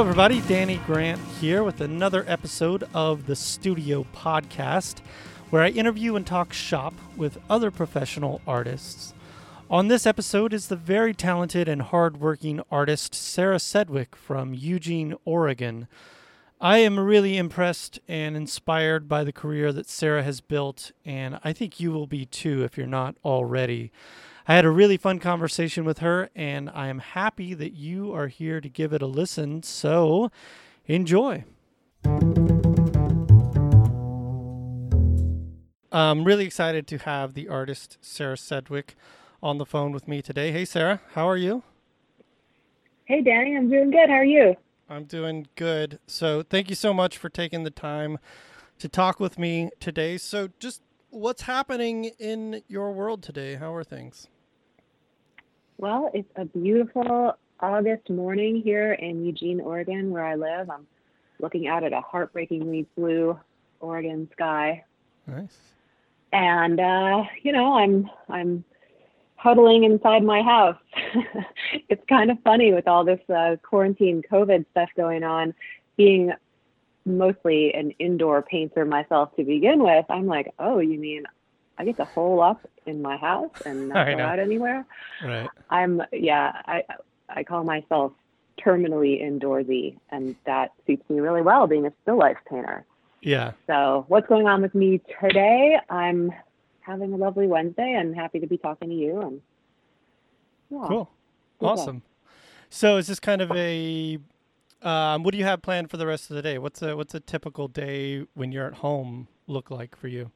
Hello, everybody. Danny Grant here with another episode of the Studio Podcast, where I interview and talk shop with other professional artists. On this episode is the very talented and hardworking artist Sarah Sedwick from Eugene, Oregon. I am really impressed and inspired by the career that Sarah has built, and I think you will be too if you're not already. I had a really fun conversation with her, and I am happy that you are here to give it a listen. So enjoy. I'm really excited to have the artist Sarah Sedwick on the phone with me today. Hey, Sarah, how are you? Hey, Danny, I'm doing good. How are you? I'm doing good. So, thank you so much for taking the time to talk with me today. So, just what's happening in your world today? How are things? Well, it's a beautiful August morning here in Eugene, Oregon, where I live. I'm looking out at a heartbreakingly blue Oregon sky. Nice. And uh, you know, I'm I'm huddling inside my house. it's kind of funny with all this uh, quarantine COVID stuff going on. Being mostly an indoor painter myself to begin with, I'm like, oh, you mean I get to hole up in my house and not go out anywhere. Right. I'm yeah, I I call myself terminally indoorsy and that suits me really well being a still life painter. Yeah. So what's going on with me today? I'm having a lovely Wednesday and happy to be talking to you and yeah. Cool. Awesome. So is this kind of a um, what do you have planned for the rest of the day? What's a what's a typical day when you're at home look like for you?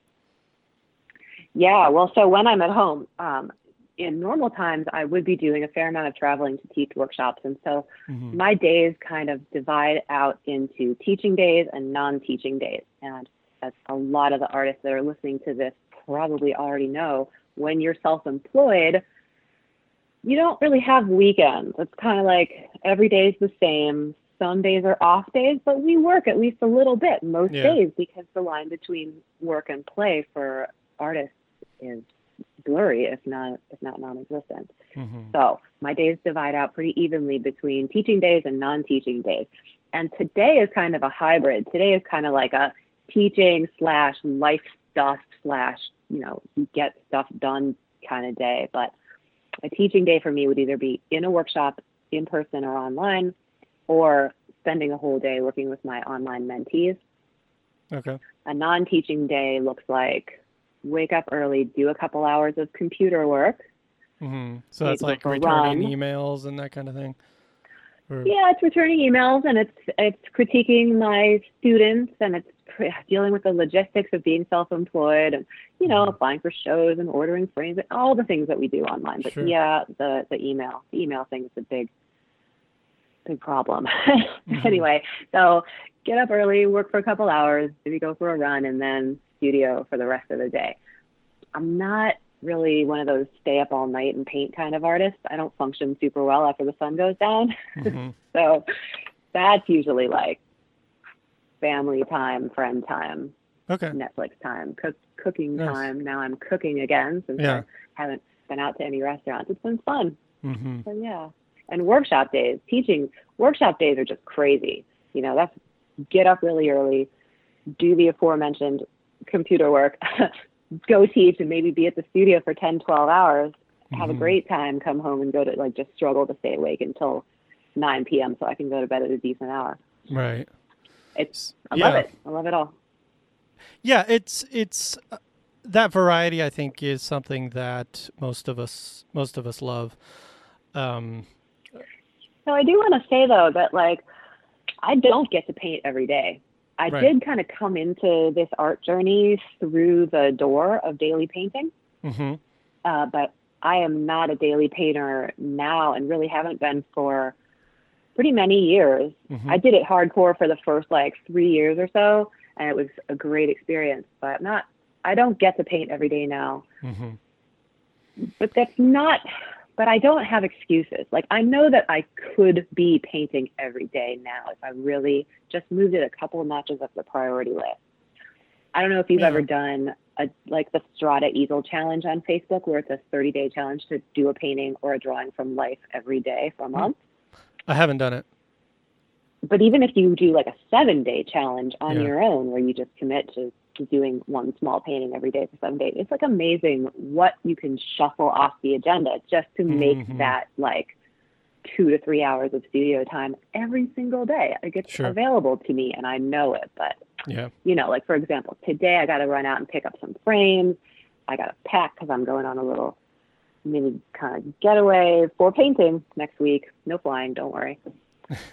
Yeah, well, so when I'm at home, um, in normal times, I would be doing a fair amount of traveling to teach workshops. And so mm-hmm. my days kind of divide out into teaching days and non teaching days. And as a lot of the artists that are listening to this probably already know, when you're self employed, you don't really have weekends. It's kind of like every day is the same. Some days are off days, but we work at least a little bit most yeah. days because the line between work and play for artists is blurry, if not if not non-existent. Mm-hmm. So my days divide out pretty evenly between teaching days and non-teaching days. And today is kind of a hybrid. Today is kind of like a teaching slash life stuff slash you know get stuff done kind of day. But a teaching day for me would either be in a workshop in person or online, or spending a whole day working with my online mentees. Okay. A non-teaching day looks like wake up early, do a couple hours of computer work. Mm-hmm. So that's like returning run. emails and that kind of thing. Or... Yeah, it's returning emails and it's it's critiquing my students and it's dealing with the logistics of being self-employed and you know mm-hmm. applying for shows and ordering frames and all the things that we do online. But sure. yeah, the the email the email thing is a big big problem. mm-hmm. Anyway, so get up early, work for a couple hours, maybe go for a run, and then studio for the rest of the day. I'm not really one of those stay up all night and paint kind of artists. I don't function super well after the sun goes down. Mm-hmm. so that's usually like family time, friend time, okay, Netflix time, cook, cooking nice. time. Now I'm cooking again since yeah. I haven't been out to any restaurants. It's been fun. Mm-hmm. So yeah, and workshop days, teaching workshop days are just crazy. You know, that's get up really early, do the aforementioned computer work, go teach and maybe be at the studio for 10, 12 hours, mm-hmm. have a mm-hmm. great time, come home and go to like just struggle to stay awake until 9 p.m. so I can go to bed at a decent hour. Right. It's, I yeah. love it. I love it all. Yeah, it's, it's, uh, that variety I think is something that most of us, most of us love. Um, so I do want to say though that like, I don't get to paint every day. I right. did kind of come into this art journey through the door of daily painting. Mm-hmm. Uh, but I am not a daily painter now and really haven't been for pretty many years. Mm-hmm. I did it hardcore for the first like three years or so, and it was a great experience. But not, I don't get to paint every day now. Mm-hmm. But that's not but I don't have excuses. Like I know that I could be painting every day now if I really just moved it a couple of notches up the priority list. I don't know if you've yeah. ever done a like the Strada Easel challenge on Facebook where it's a 30 day challenge to do a painting or a drawing from life every day for a hmm. month. I haven't done it. but even if you do like a seven day challenge on yeah. your own where you just commit to doing one small painting every day for seven days, it's like amazing what you can shuffle off the agenda just to make mm-hmm. that like two to three hours of studio time every single day. It gets sure. available to me and I know it. But yeah, you know, like for example, today I got to run out and pick up some frames. I got to pack because I'm going on a little mini kind of getaway for painting next week. No flying, don't worry.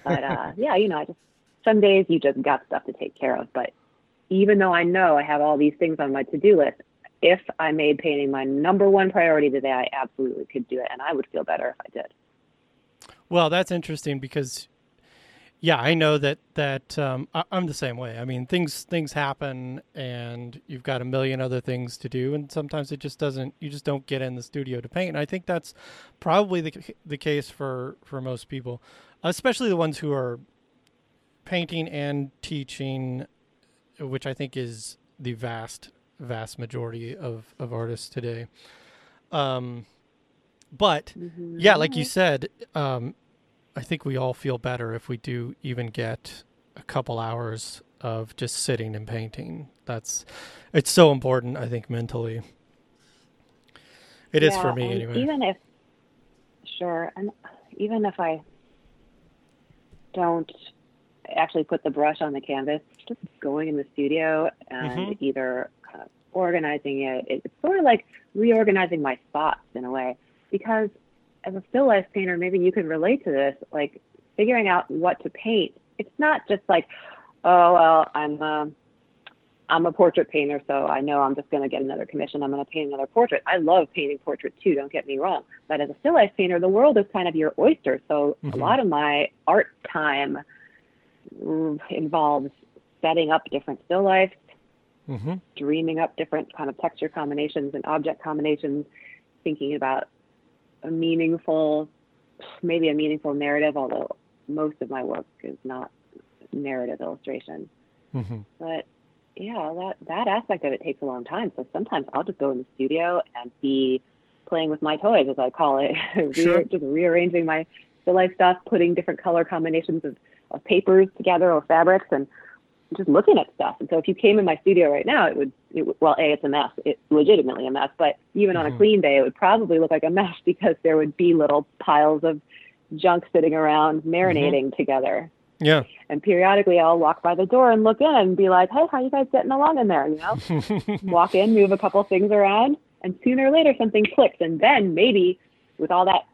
But uh, yeah, you know, I just some days you just got stuff to take care of. But even though I know I have all these things on my to do list, if I made painting my number one priority today, I absolutely could do it, and I would feel better if I did. Well, that's interesting because, yeah, I know that that um, I, am the same way. I mean, things things happen, and you've got a million other things to do, and sometimes it just doesn't. You just don't get in the studio to paint. And I think that's probably the the case for for most people, especially the ones who are painting and teaching, which I think is the vast vast majority of of artists today. Um, but mm-hmm. yeah, like you said, um, I think we all feel better if we do even get a couple hours of just sitting and painting. That's it's so important, I think, mentally. It yeah, is for me anyway. Even if sure, and even if I don't actually put the brush on the canvas, just going in the studio and mm-hmm. either kind of organizing it, it's sort of like reorganizing my thoughts in a way because as a still life painter, maybe you can relate to this, like figuring out what to paint. It's not just like, oh well, I'm a, I'm a portrait painter, so I know I'm just going to get another commission. I'm going to paint another portrait. I love painting portraits too. Don't get me wrong. But as a still life painter, the world is kind of your oyster. So mm-hmm. a lot of my art time involves setting up different still lifes, mm-hmm. dreaming up different kind of texture combinations and object combinations, thinking about a meaningful, maybe a meaningful narrative, although most of my work is not narrative illustration. Mm-hmm. But yeah, that that aspect of it takes a long time. So sometimes I'll just go in the studio and be playing with my toys, as I call it, sure. just rearranging my still life stuff, putting different color combinations of, of papers together or fabrics, and just looking at stuff. And so if you came in my studio right now, it would, it, well, A, it's a mess. It's legitimately a mess. But even mm-hmm. on a mm-hmm. clean day, it would probably look like a mess because there would be little piles of junk sitting around marinating mm-hmm. together. Yeah. And periodically I'll walk by the door and look in and be like, hey, how you guys getting along in there? You know, walk in, move a couple things around, and sooner or later something clicks. And then maybe with all that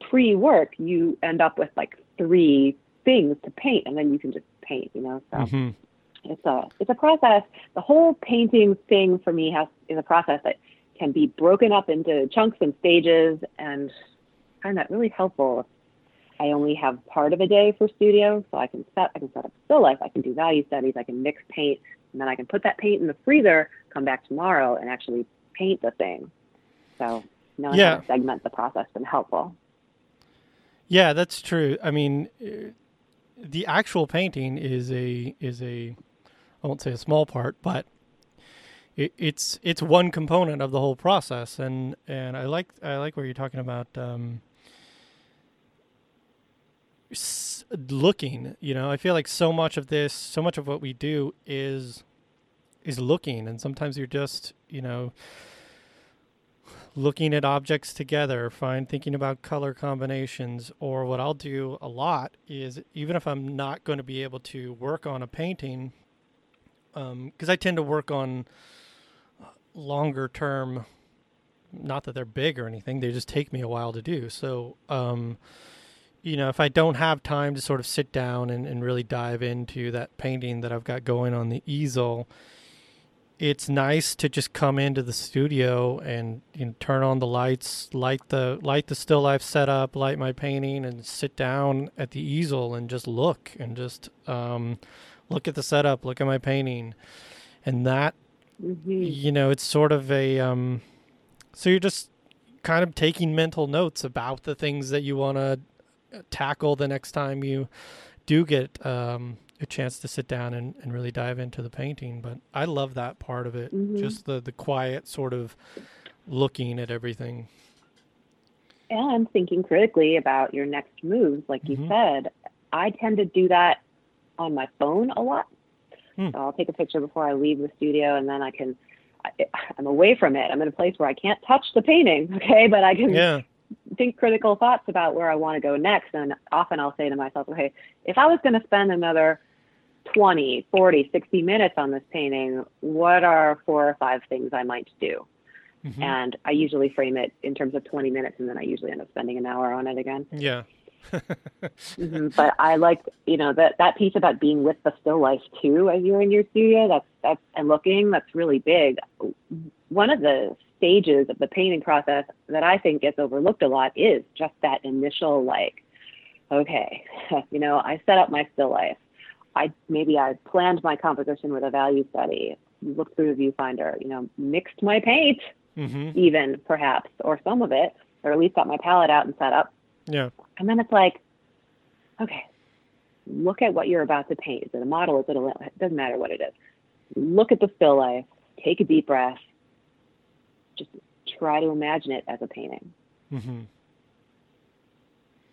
pre work, you end up with like three things to paint and then you can just paint, you know. So mm-hmm. it's a it's a process. The whole painting thing for me has is a process that can be broken up into chunks and stages, and I find that really helpful. I only have part of a day for studio, so I can set I can set up still life, I can do value studies, I can mix paint, and then I can put that paint in the freezer, come back tomorrow, and actually paint the thing. So knowing yeah. how to segment the process has been helpful. Yeah, that's true. I mean, the actual painting is a is a I won't say a small part, but it, it's it's one component of the whole process, and and I like I like what you're talking about. Um, looking, you know, I feel like so much of this, so much of what we do is is looking, and sometimes you're just you know looking at objects together, find thinking about color combinations, or what I'll do a lot is even if I'm not going to be able to work on a painting, because um, I tend to work on longer term. Not that they're big or anything; they just take me a while to do. So, um, you know, if I don't have time to sort of sit down and, and really dive into that painting that I've got going on the easel, it's nice to just come into the studio and you know, turn on the lights, light the light the still life setup, light my painting, and sit down at the easel and just look and just um, look at the setup, look at my painting, and that mm-hmm. you know it's sort of a um, so you're just kind of taking mental notes about the things that you want to tackle the next time you do get um, a chance to sit down and, and really dive into the painting. But I love that part of it, mm-hmm. just the, the quiet sort of looking at everything. And thinking critically about your next moves, like mm-hmm. you said. I tend to do that on my phone a lot. Hmm. So I'll take a picture before I leave the studio, and then I can. I, I'm away from it. I'm in a place where I can't touch the painting, okay, but I can Yeah. Think critical thoughts about where I want to go next. And often I'll say to myself, okay, if I was going to spend another 20, 40, 60 minutes on this painting, what are four or five things I might do? Mhm. And I usually frame it in terms of 20 minutes, and then I usually end up spending an hour on it again. Yeah. hmm But I like, you know, that that piece about being with the still life too, as you're in your studio. That's that's and looking. That's really big. One of the stages of the painting process that I think gets overlooked a lot is just that initial like, okay, you know, I set up my still life. I maybe I planned my composition with a value study, looked through the viewfinder, you know, mixed my paint hmm even perhaps, or some of it, or at least got my palette out and set up. Yeah. And then it's like, okay, look at what you're about to paint. Is it a model? Is it a, it doesn't matter what it is. Look at the still life, take a deep breath, just try to imagine it as a painting. hmm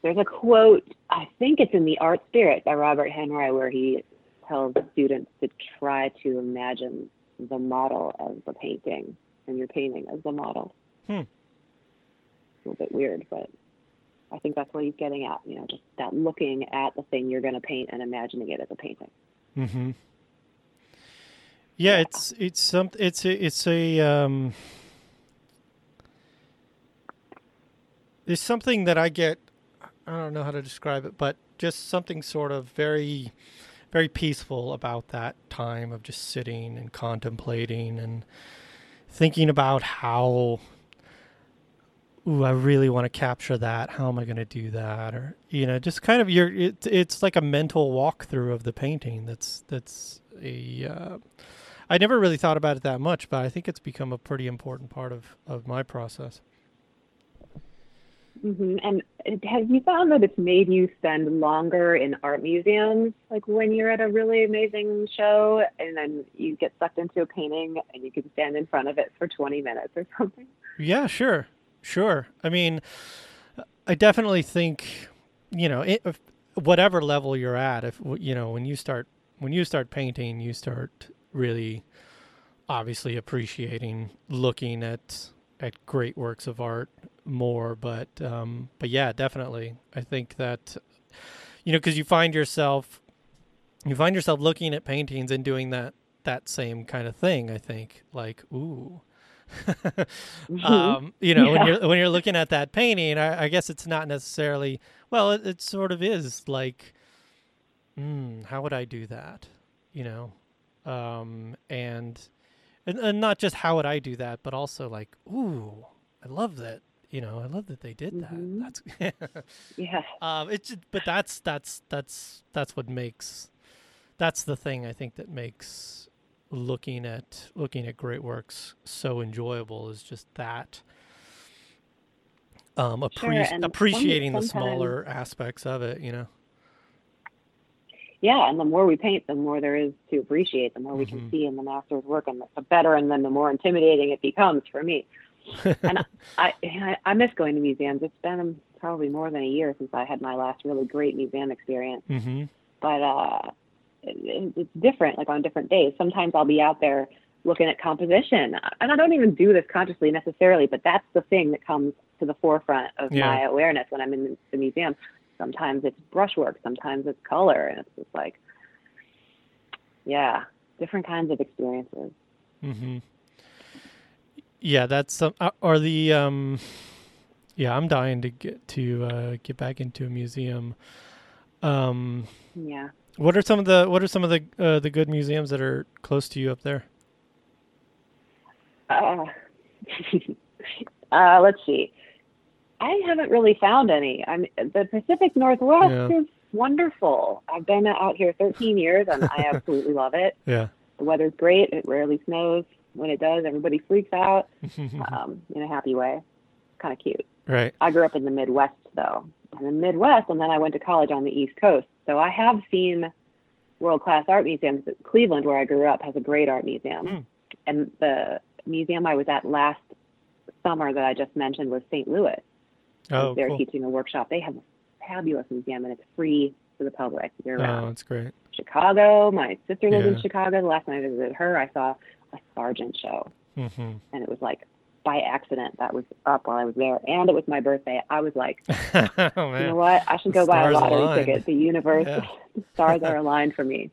There's a quote, I think it's in The Art Spirit by Robert Henri, where he tells students to try to imagine the model as the painting and your painting as the model. Hmm. A little bit weird, but I think that's what he's getting at, you know, just that looking at the thing you're going to paint and imagining it as a painting. hmm Yeah, it's it's some it's a it's a um there's something that I get I don't know how to describe it, but just something sort of very very peaceful about that time of just sitting and contemplating and thinking about how ooh, I really want to capture that. How am I going to do that? Or you know, just kind of your it, it's like a mental walkthrough of the painting. That's that's a uh, I never really thought about it that much, but I think it's become a pretty important part of of my process. Hmm And have you found that it's made you spend longer in art museums? Like when you're at a really amazing show and then you get sucked into a painting and you can stand in front of it for 20 minutes or something? Yeah, sure, sure. I mean, I definitely think you know it, whatever level you're at. If you know when you start when you start painting, you start really obviously appreciating looking at at great works of art more. But um, but yeah, definitely, I think that you know because you find yourself you find yourself looking at paintings and doing that that same kind of thing. I think like ooh. um, you know, when you're when you're looking at that painting, I, I guess it's not necessarily. Well, it, it sort of is like, mm, how would I do that? You know, um, and, and and not just how would I do that, but also like, ooh, I love that. You know, I love that they did Mhm. that. That's Yeah. um, it's just, but that's that's that's that's what makes that's the thing I think that makes looking at looking at great works so enjoyable is just that um appre- Sure, appreciating the smaller aspects of it you know Yeah, and the more we paint, the more there is to appreciate, the more we Mhm. can see in the master's work, and the better, and then the more intimidating it becomes for me. And I, I, I miss going to museums. It's been probably more than a year since I had my last really great museum experience. mm-hmm. But uh, it, it's different, like on different days. Sometimes I'll be out there looking at composition, and I don't even do this consciously necessarily, but that's the thing that comes to the forefront of Yeah. my awareness when I'm in the museum. Sometimes it's brushwork, sometimes it's color, and it's just like, yeah, different kinds of experiences. Mm-hmm. Yeah, that's some uh, or the um, yeah. I'm dying to get to uh, get back into a museum. Um, Yeah. what are some of the what are some of the uh, the good museums that are close to you up there? Uh, uh, let's see. I haven't really found any. I'm the Pacific Northwest Yeah. is wonderful. I've been out here 13 years and I absolutely love it. Yeah. The weather's great. It rarely snows. When it does, everybody freaks out um, in a happy way. Kind of cute. right. I grew up in the Midwest though, in the Midwest, and then I went to college on the East Coast. So I have seen world-class art museums. Cleveland, where I grew up, has a great art museum, Mm. and the museum I was at last summer that I just mentioned was St. Louis. Oh, was there cool. teaching a workshop. They have a fabulous museum, and it's free to the public year round. Oh, that's great. Chicago, my sister lives in Chicago. The last time I visited her, I saw a Sargent show, hmm and it was like by accident that was up while I was there, and it was my birthday. I was like, oh you know what? I should go buy a lottery aligned. ticket. The universe, Yeah. the stars are aligned for me.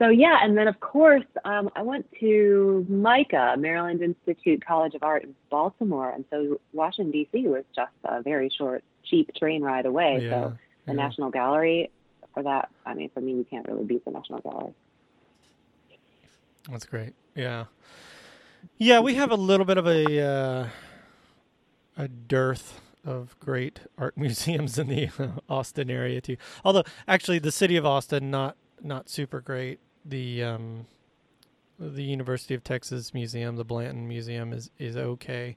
So yeah, and then of course um, I went to MICA, Maryland Institute College of Art in Baltimore, and so Washington D.C. was just a very short, cheap train ride away. Yeah, So the yeah. National Gallery, for that, I mean, for me, you can't really beat the National Gallery. That's great. Yeah. Yeah, we have a little bit of a uh, a dearth of great art museums in the Austin area too. Although actually the city of Austin not not super great. The um the University of Texas Museum, the Blanton Museum is is okay.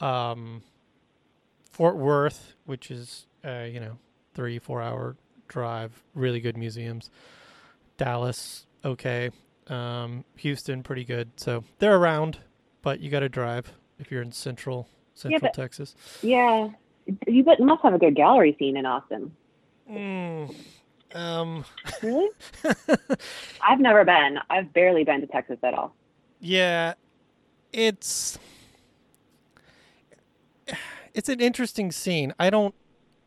Um Fort Worth, which is uh, you know, 3 4 hour drive, really good museums. Dallas okay. Um, Houston, pretty good. So they're around, but you got to drive if you're in central central but- Texas. Yeah, you but must have a good gallery scene in Austin. Mm, um, Really? I've never been. I've barely been to Texas at all. yeah, it's it's an interesting scene. I don't.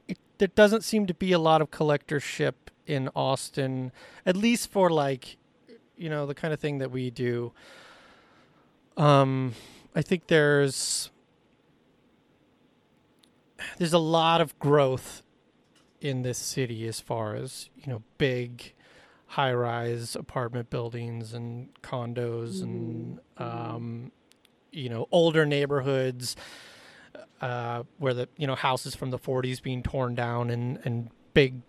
It, there doesn't seem to be a lot of collectorship in Austin, at least for like, you know, the kind of thing that we do. Um, I think there's there's a lot of growth in this city as far as you know big high-rise apartment buildings and condos and um, you know older neighborhoods uh, where the you know houses from the 40s being torn down and and big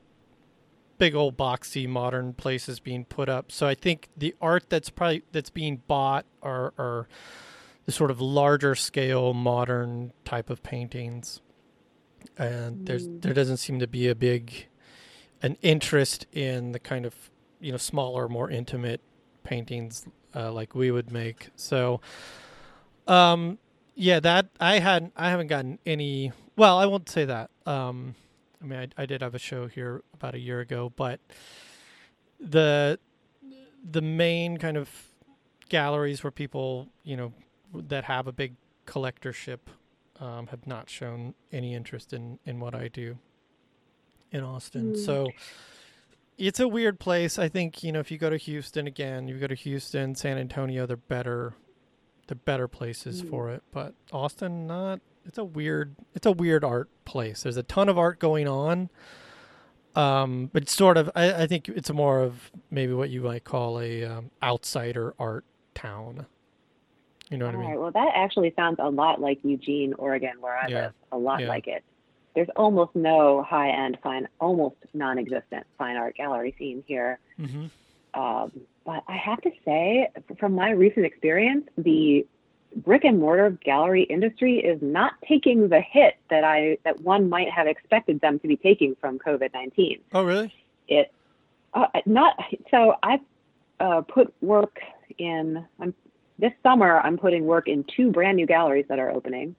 big old boxy modern places being put up. So i think the art that's probably that's being bought are are the sort of larger scale modern type of paintings. And there's Mm. there doesn't seem to be a big an interest in the kind of you know smaller more intimate paintings uh, like we would make. So um yeah that i hadn't i haven't gotten any well i won't say that. Um i mean I, I did have a show here about a year ago but the the main kind of galleries where people you know that have a big collectorship um, have not shown any interest in in what I do in Austin. Mm. So it's a weird place. I think you know if you go to Houston again, you go to Houston, San Antonio, they're better. They're better places Mm. for it, but Austin not. It's a weird. It's a weird art place. There's a ton of art going on. Um, but sort of, I, I think it's more of maybe what you might call a um, outsider art town. You know what All I mean? right. Well, that actually sounds a lot like Eugene, Oregon, where I Yeah. live. A lot Yeah. like it. There's almost no high-end fine, almost non-existent fine art gallery scene here. Mm-hmm. Um, but I have to say, from my recent experience, the brick and mortar gallery industry is not taking the hit that I that one might have expected them to be taking from COVID nineteen. Oh, really? It uh, not so. I uh, put work in. I'm this summer. I'm putting work in two brand new galleries that are opening,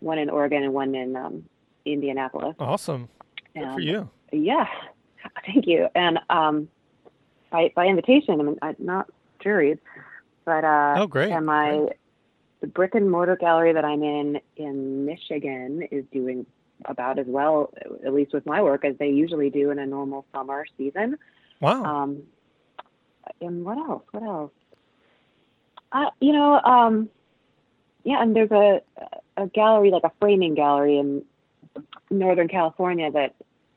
one in Oregon and one in um, Indianapolis. Awesome. Good for you. yeah, thank you. And um, by by invitation, I mean I'm not juried, but uh, Oh, great. and my great. The brick and mortar gallery that I'm in in Michigan is doing about as well, at least with my work, as they usually do in a normal summer season. Wow. Um, and what else? What else? Uh, you know, um, yeah, and there's a a gallery like a framing gallery in Northern California that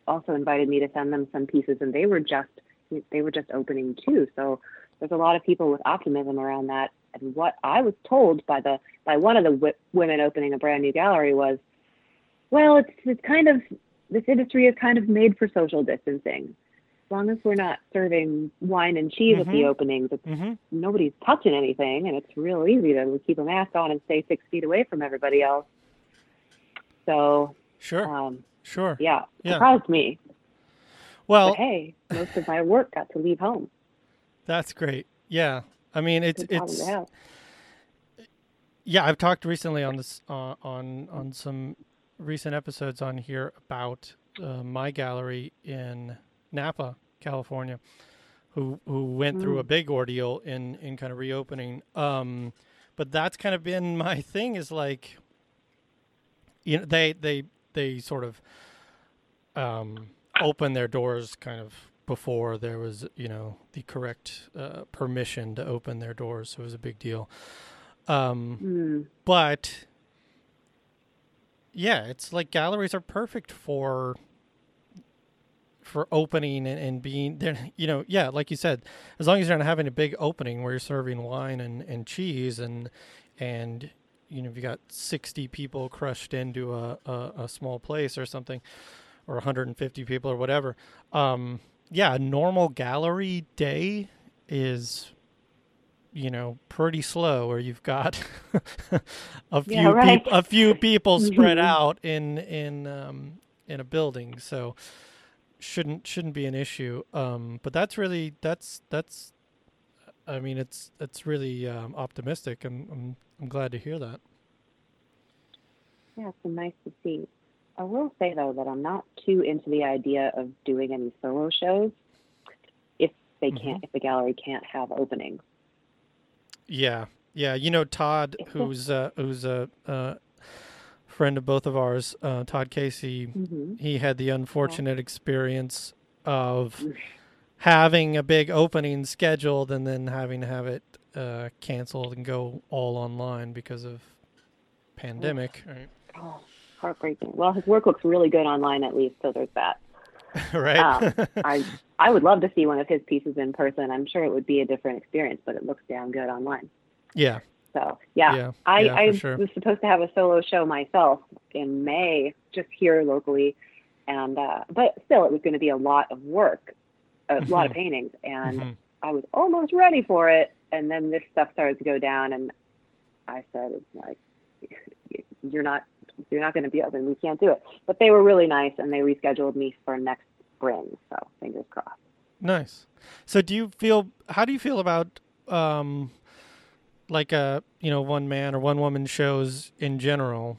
also invited me to send them some pieces, and they were just they were just opening too. So there's a lot of people with optimism around that. And what I was told by the by one of the w- women opening a brand new gallery was, well, it's it's kind of this industry is kind of made for social distancing. As long as we're not serving wine and cheese at the Mhm. openings, it's, mm-hmm. nobody's touching anything, and it's real easy to keep a mask on and stay six feet away from everybody else. So, Sure. um, sure. yeah, Yeah. surprised me. Well, but hey, most of my work got to leave home. That's great. Yeah. I mean, it's it's yeah. I've talked recently on this uh, on on some recent episodes on here about uh, my gallery in Napa, California, who who went mm. through a big ordeal in in kind of reopening. Um, but that's kind of been my thing is like, you know, they they they sort of um, open their doors kind of before there was you know the correct uh, permission to open their doors, so it was a big deal. Um, mm. But yeah, it's like galleries are perfect for for opening and, and being there. You know, yeah, like you said, as long as you're not having a big opening where you're serving wine and, and cheese and and you know if you got 60 people crushed into a, a, a small place or something or 150 people or whatever um, yeah, a normal gallery day is you know pretty slow where you've got a few yeah, right. a few people spread mm-hmm. out in in um, in a building so shouldn't shouldn't be an issue um, but that's really that's that's I mean it's it's really um, optimistic and I'm I'm glad to hear that yeah it's nice to see I will say though that I'm not too into the idea of doing any solo shows if they mm-hmm. can't if the gallery can't have openings. Yeah, yeah. You know Todd, who's uh, who's a uh, friend of both of ours, uh, Todd Casey. Mm-hmm. He had the unfortunate yeah. experience of having a big opening scheduled and then having to have it uh, canceled and go all online because of pandemic. Oh. Right. Oh heartbreaking. Well, his work looks really good online, at least, so there's that. right. um, I I would love to see one of his pieces in person. I'm sure it would be a different experience, but it looks damn good online. Yeah. So yeah, yeah I yeah, I sure. was supposed to have a solo show myself in May, just here locally, and uh, but still, it was going to be a lot of work, a mm-hmm. lot of paintings, and mm-hmm. I was almost ready for it, and then this stuff started to go down, and I said, "It's like you're not you're not going to be open. We can't do it. But they were really nice, and they rescheduled me for next spring. So fingers crossed. Nice. So do you feel? How do you feel about um, like a you know one man or one woman shows in general?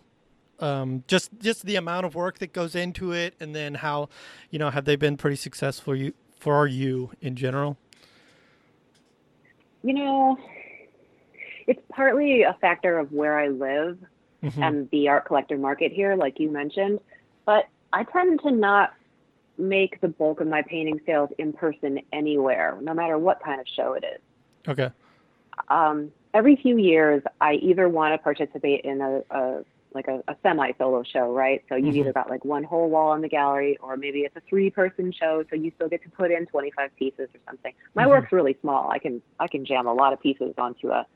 Um, just just the amount of work that goes into it, and then how you know have they been pretty successful you for you in general? You know, it's partly a factor of where I live mm-hmm. and the art collector market here, like you mentioned. But I tend to not make the bulk of my painting sales in person anywhere, no matter what kind of show it is. Okay. Um, every few years, I either want to participate in a, a like a, a semi solo show, right? So you've mm-hmm. either got like one whole wall in the gallery, or maybe it's a three person show, so you still get to put in 25 pieces or something. My mm-hmm. work's really small. I can I can jam a lot of pieces onto a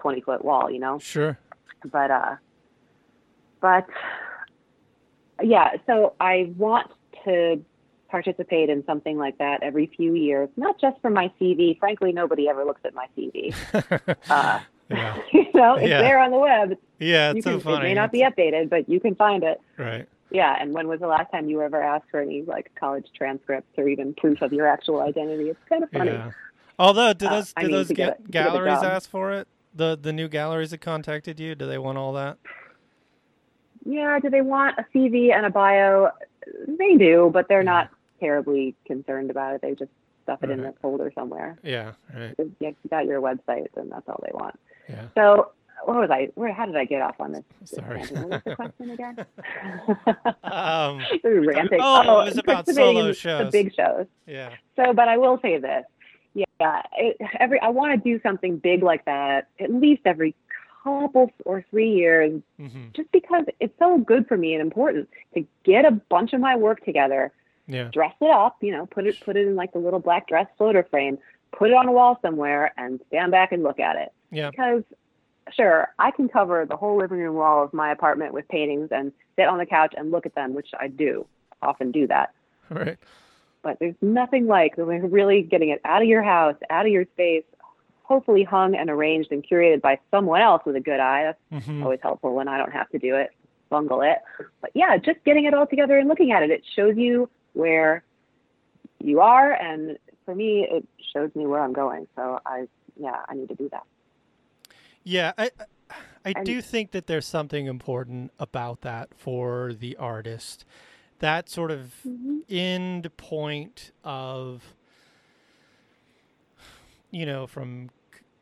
20 foot wall, you know. Sure. But uh, but yeah, so I want to participate in something like that every few years, not just for my CV. Frankly, nobody ever looks at my CV. uh, yeah. you know, it's yeah. there on the web. Yeah, it's can, so funny. It may not be updated, but you can find it. Right. Yeah, and when was the last time you ever asked for any like college transcripts or even proof of your actual identity? It's kind of funny. Yeah. Although, do uh, those uh, do those ga- galleries ask for it? The the new galleries that contacted you, do they want all that? Yeah, do they want a CV and a bio? They do, but they're not terribly concerned about it. They just stuff it right. in a folder somewhere. Yeah, right. If you got your website, then that's all they want. Yeah. So what was I? Where? How did I get off on this? Sorry. What was the question again? um, ranting. Oh, oh, it was about solo shows. The big shows. Yeah. So, but I will say this. Yeah, it, every I want to do something big like that at least every couple or three years mm-hmm. just because it's so good for me and important to get a bunch of my work together yeah. dress it up you know put it put it in like the little black dress floater frame put it on a wall somewhere and stand back and look at it yeah because sure i can cover the whole living room wall of my apartment with paintings and sit on the couch and look at them which i do often do that right but there's nothing like really getting it out of your house out of your space hopefully hung and arranged and curated by someone else with a good eye. That's mm-hmm. always helpful when I don't have to do it, bungle it. But yeah, just getting it all together and looking at it, it shows you where you are. And for me, it shows me where I'm going. So I, yeah, I need to do that. Yeah, I, I and, do think that there's something important about that for the artist that sort of mm-hmm. end point of you know from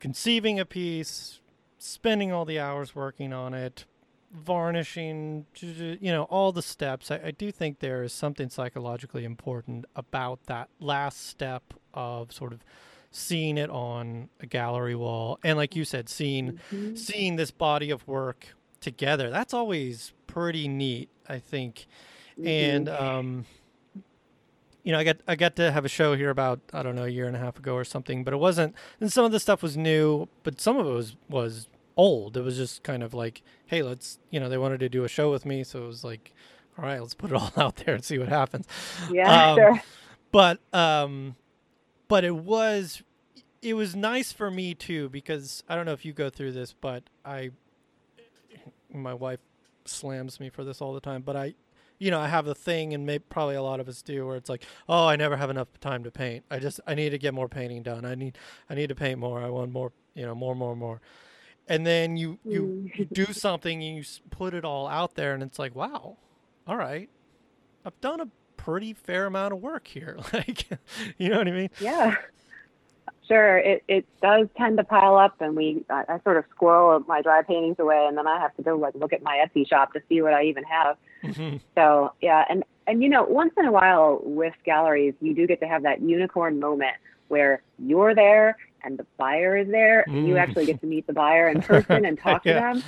conceiving a piece spending all the hours working on it varnishing you know all the steps I, I do think there is something psychologically important about that last step of sort of seeing it on a gallery wall and like you said seeing mm-hmm. seeing this body of work together that's always pretty neat i think mm-hmm. and um you know i got i got to have a show here about i don't know a year and a half ago or something but it wasn't and some of the stuff was new but some of it was was old. It was just kind of like hey let's you know they wanted to do a show with me so it was like all right let's put it all out there and see what happens. Yeah um, sure. but um but it was it was nice for me too because I don't know if you go through this, but I my wife slams me for this all the time, but I you know, I have a thing and maybe probably a lot of us do where it's like, "Oh, I never have enough time to paint. I just I need to get more painting done. I need I need to paint more. I want more, you know, more more more." And then you you, you do mm. something and you put it all out there and it's like, "Wow. All right. I've done a pretty fair amount of work here. like, you know what I mean? Yeah. Sure, it, it does tend to pile up, and we I, I sort of squirrel my dry paintings away, and then I have to go like look at my Etsy shop to see what I even have. Mm-hmm. So yeah, and and you know, once in a while with galleries, you do get to have that unicorn moment where you're there and the buyer is there, and you mm. actually get to meet the buyer in person and talk yeah. to them.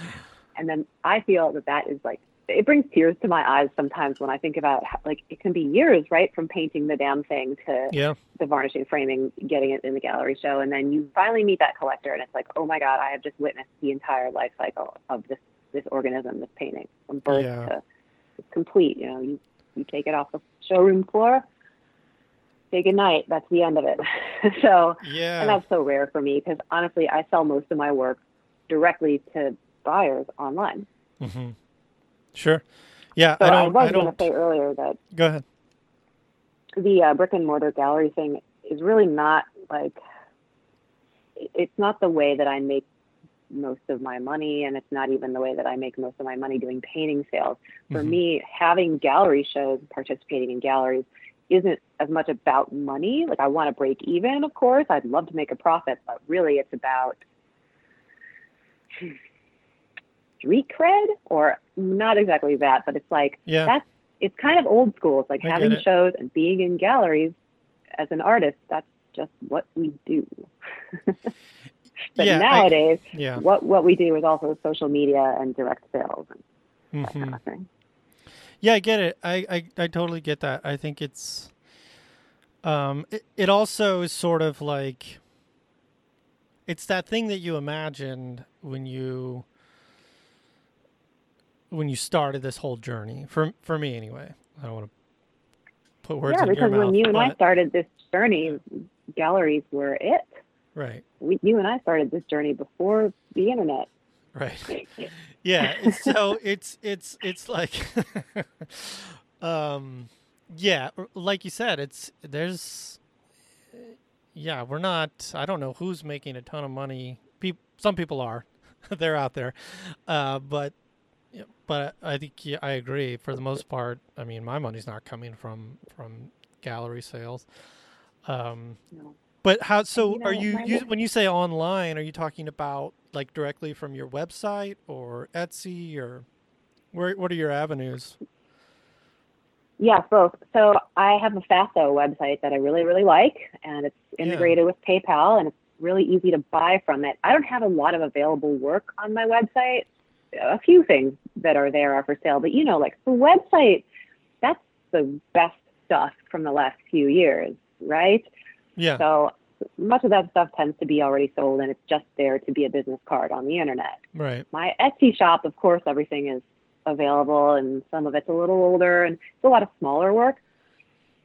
And then I feel that that is like it brings tears to my eyes sometimes when I think about how, like it can be years, right, from painting the damn thing to yeah. the varnishing, framing, getting it in the gallery show, and then you finally meet that collector, and it's like, oh my god, I have just witnessed the entire life cycle of this this organism, this painting, from birth yeah. to it's complete. You know, you you take it off the showroom floor, say good night. That's the end of it. so yeah, and that's so rare for me because honestly, I sell most of my work directly to buyers online. Mm-hmm. Sure. Yeah, so I don't. I was going to say earlier that. Go ahead. The uh, brick and mortar gallery thing is really not like. It's not the way that I make most of my money, and it's not even the way that I make most of my money doing painting sales. For mm-hmm. me, having gallery shows, participating in galleries, isn't as much about money. Like I want to break even, of course. I'd love to make a profit, but really, it's about street cred or not exactly that, but it's like yeah. that's it's kind of old school. It's like I having shows and being in galleries as an artist. That's just what we do. but yeah, nowadays, I, yeah. what what we do is also social media and direct sales and mm-hmm. that kind of thing. Yeah, I get it. I, I, I totally get that. I think it's um it, it also is sort of like it's that thing that you imagined when you when you started this whole journey for for me anyway. I don't want to put words yeah, in your mouth. Because when you and I started this journey, galleries were it. Right. We, you and I started this journey before the internet. Right. yeah. so it's it's it's like, um, yeah, like you said, it's there's, yeah, we're not. I don't know who's making a ton of money. People, some people are, they're out there, uh, but yeah, but I think yeah, I agree. For the most part, I mean, my money's not coming from from gallery sales. Um, no. But how? So, you know, are you, you when you say online? Are you talking about like directly from your website or Etsy or where? What are your avenues? Yeah, both. So I have a Faso website that I really, really like, and it's integrated yeah. with PayPal, and it's really easy to buy from it. I don't have a lot of available work on my website, a few things that are there are for sale, but you know, like the website, that's the best stuff from the last few years, right? Yeah. So much of that stuff tends to be already sold and it's just there to be a business card on the internet. Right. My Etsy shop, of course, everything is available and some of it's a little older and it's a lot of smaller work.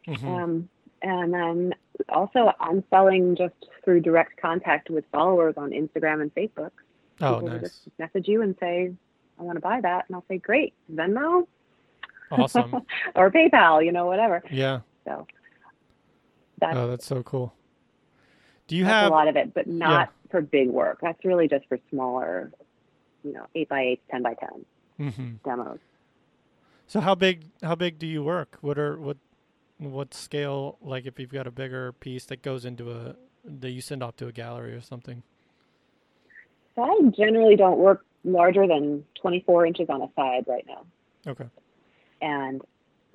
Mm-hmm. Um, and then also I'm selling just through direct contact with followers on Instagram and Facebook. Oh, People nice. just message you and say, I want to buy that. And I'll say, great, Venmo. Awesome. or PayPal, you know, whatever. Yeah. So that's, oh, that's so cool. Do you have a lot of it, but not yeah. for big work. That's really just for smaller, you know, eight by eight, ten by 10 mm-hmm. demos. So how big how big do you work? What are what what scale like if you've got a bigger piece that goes into a that you send off to a gallery or something? I generally don't work larger than 24 inches on a side right now. Okay. And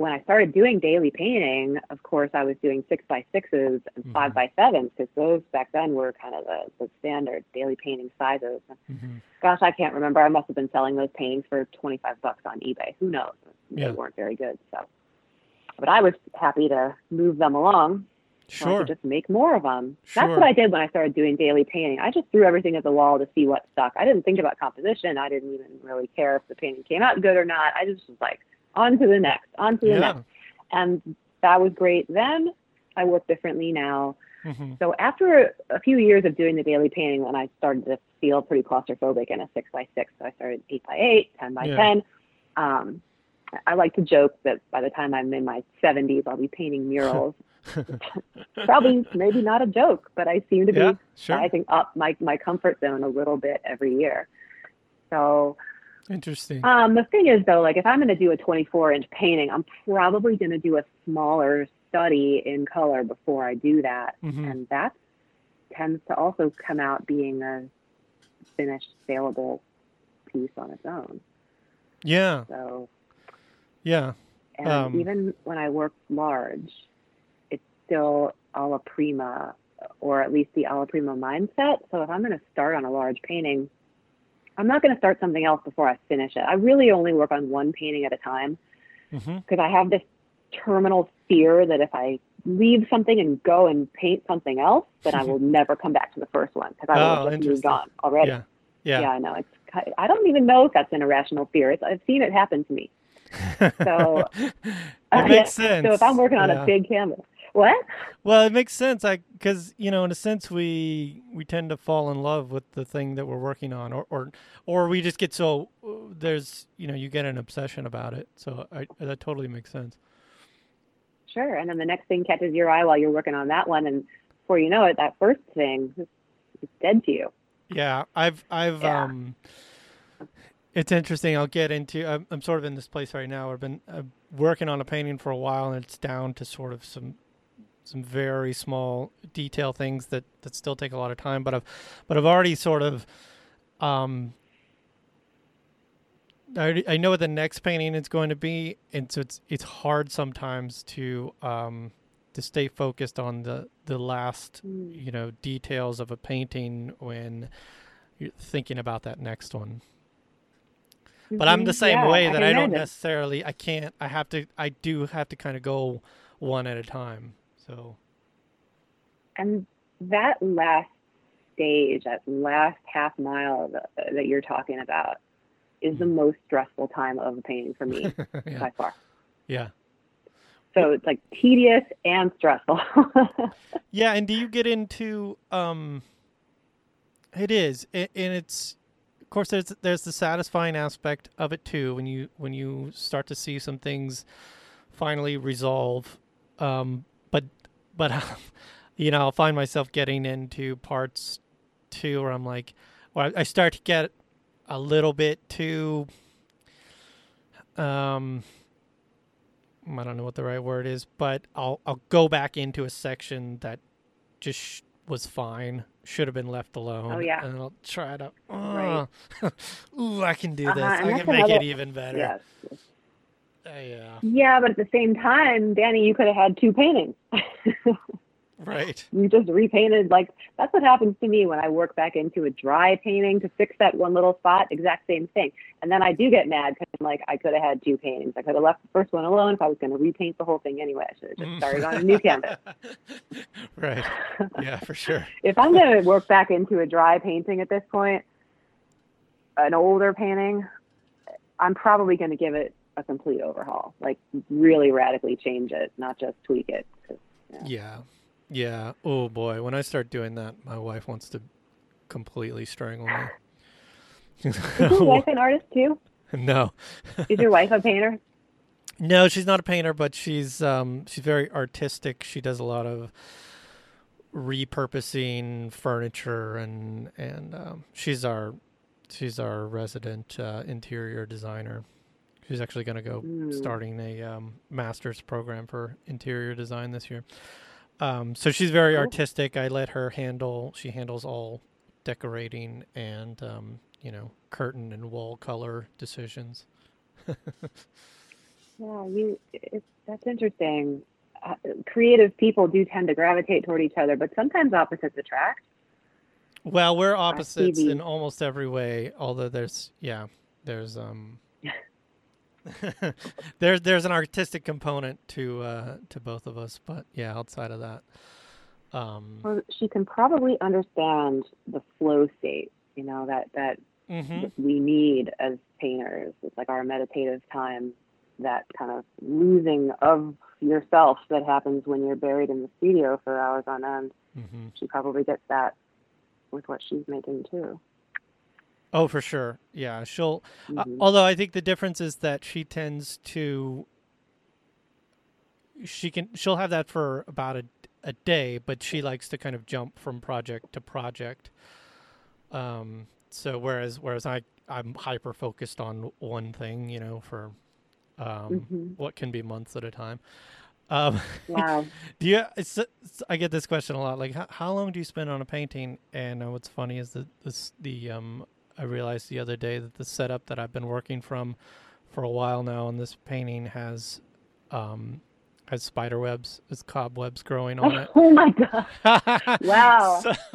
when I started doing daily painting, of course, I was doing six by sixes and mm-hmm. five by sevens because those back then were kind of the, the standard daily painting sizes. Mm-hmm. Gosh, I can't remember. I must have been selling those paintings for 25 bucks on eBay. Who knows? They yeah. weren't very good. So, but I was happy to move them along. Sure. I could just make more of them. Sure. That's what I did when I started doing daily painting. I just threw everything at the wall to see what stuck. I didn't think about composition. I didn't even really care if the painting came out good or not. I just was like, on to the next, on to the yeah. next. And that was great then. I work differently now. Mm-hmm. So after a few years of doing the daily painting, when I started to feel pretty claustrophobic in a six by six, so I started eight by eight, 10 by yeah. 10. Um, I like to joke that by the time I'm in my 70s, I'll be painting murals. Probably, maybe not a joke, but I seem to be yeah, sure. rising up my, my comfort zone a little bit every year. So, interesting. Um, the thing is, though, like if I'm going to do a 24 inch painting, I'm probably going to do a smaller study in color before I do that, mm-hmm. and that tends to also come out being a finished saleable piece on its own. Yeah. So yeah. And um, even when I work large, still alla prima, or at least the alla prima mindset. So if I'm going to start on a large painting, I'm not going to start something else before I finish it. I really only work on one painting at a time because mm-hmm. I have this terminal fear that if I leave something and go and paint something else, then I will never come back to the first one because I will oh, just moved on already. Yeah. Yeah. yeah, I know. It's I don't even know if that's an irrational fear. It's, I've seen it happen to me. So it uh, makes yeah. sense. So if I'm working on yeah. a big canvas, what? Well, it makes sense. I because you know, in a sense, we we tend to fall in love with the thing that we're working on, or or or we just get so there's you know you get an obsession about it. So I, that totally makes sense. Sure, and then the next thing catches your eye while you're working on that one, and before you know it, that first thing is dead to you. Yeah, I've I've yeah. um it's interesting. I'll get into. I'm, I'm, sort of in this place right now. I've been uh, working on a painting for a while, and it's down to sort of some some very small detail things that that still take a lot of time. But I've but I've already sort of um. I, I know what the next painting is going to be, and so it's it's hard sometimes to um to stay focused on the the last mm. you know details of a painting when you're thinking about that next one. But I'm the mm-hmm. same yeah, way that I, I don't necessarily I can't I have to I do have to kind of go one at a time. So and that last stage, that last half mile that, that you're talking about is the mm-hmm. most stressful time of the painting for me yeah. by far. Yeah. So it's like tedious and stressful. yeah, and do you get into um it is and it's of course, there's there's the satisfying aspect of it too when you when you start to see some things finally resolve. Um, but you know, I'll find myself getting into parts too where I'm like, or I start to get a little bit too. Um, I don't know what the right word is, but I'll I'll go back into a section that just was fine should have been left alone. Oh yeah. And I'll try to. right. Ooh, I can do uh-huh. this. I can make another, it even better. Yes. Uh, yeah. Yeah, but at the same time, Danny, you could have had two paintings. Right. You just repainted like that's what happens to me when I work back into a dry painting to fix that one little spot. Exact same thing. And then I do get mad because I'm like, I could have had two paintings. I could have left the first one alone if I was going to repaint the whole thing anyway. I should have just started on a new canvas. right. Yeah, for sure. if I'm going to work back into a dry painting at this point, an older painting, I'm probably going to give it a complete overhaul. Like really radically change it, not just tweak it. yeah. yeah. Yeah. Oh boy, when I start doing that, my wife wants to completely strangle me. Is your wife an artist too? No. Is your wife a painter? No, she's not a painter, but she's um, she's very artistic. She does a lot of repurposing furniture and and um, she's our she's our resident uh, interior designer. Who's actually going to go mm. starting a um, master's program for interior design this year. Um, so she's very cool. artistic. I let her handle. She handles all decorating and um, you know curtain and wall color decisions. yeah, you. that's interesting. Uh, creative people do tend to gravitate toward each other, but sometimes opposites attract. Well, we're opposites in almost every way. Although there's yeah, there's um. there's there's an artistic component to uh, to both of us, but yeah, outside of that, um, well, she can probably understand the flow state. You know that that, mm-hmm. we need as painters. It's like our meditative time, that kind of losing of yourself that happens when you're buried in the studio for hours on end. Mm-hmm. She probably gets that with what she's making too. Oh, for sure. Yeah, she'll. Uh, mm-hmm. Uh, although I think the difference is that she tends to. She can. She'll have that for about a a day, but she likes to kind of jump from project to project. Um. So whereas whereas I I'm hyper focused on one thing, you know, for um mm-hmm. what can be months at a time. Um, wow. do you? It's, it's, I get this question a lot. Like, how, how long do you spend on a painting? And uh, what's funny is that this the um I realized the other day that the setup that I've been working from for a while now on this painting has um, has spider webs, has cobwebs growing on it. Oh my god! wow. so,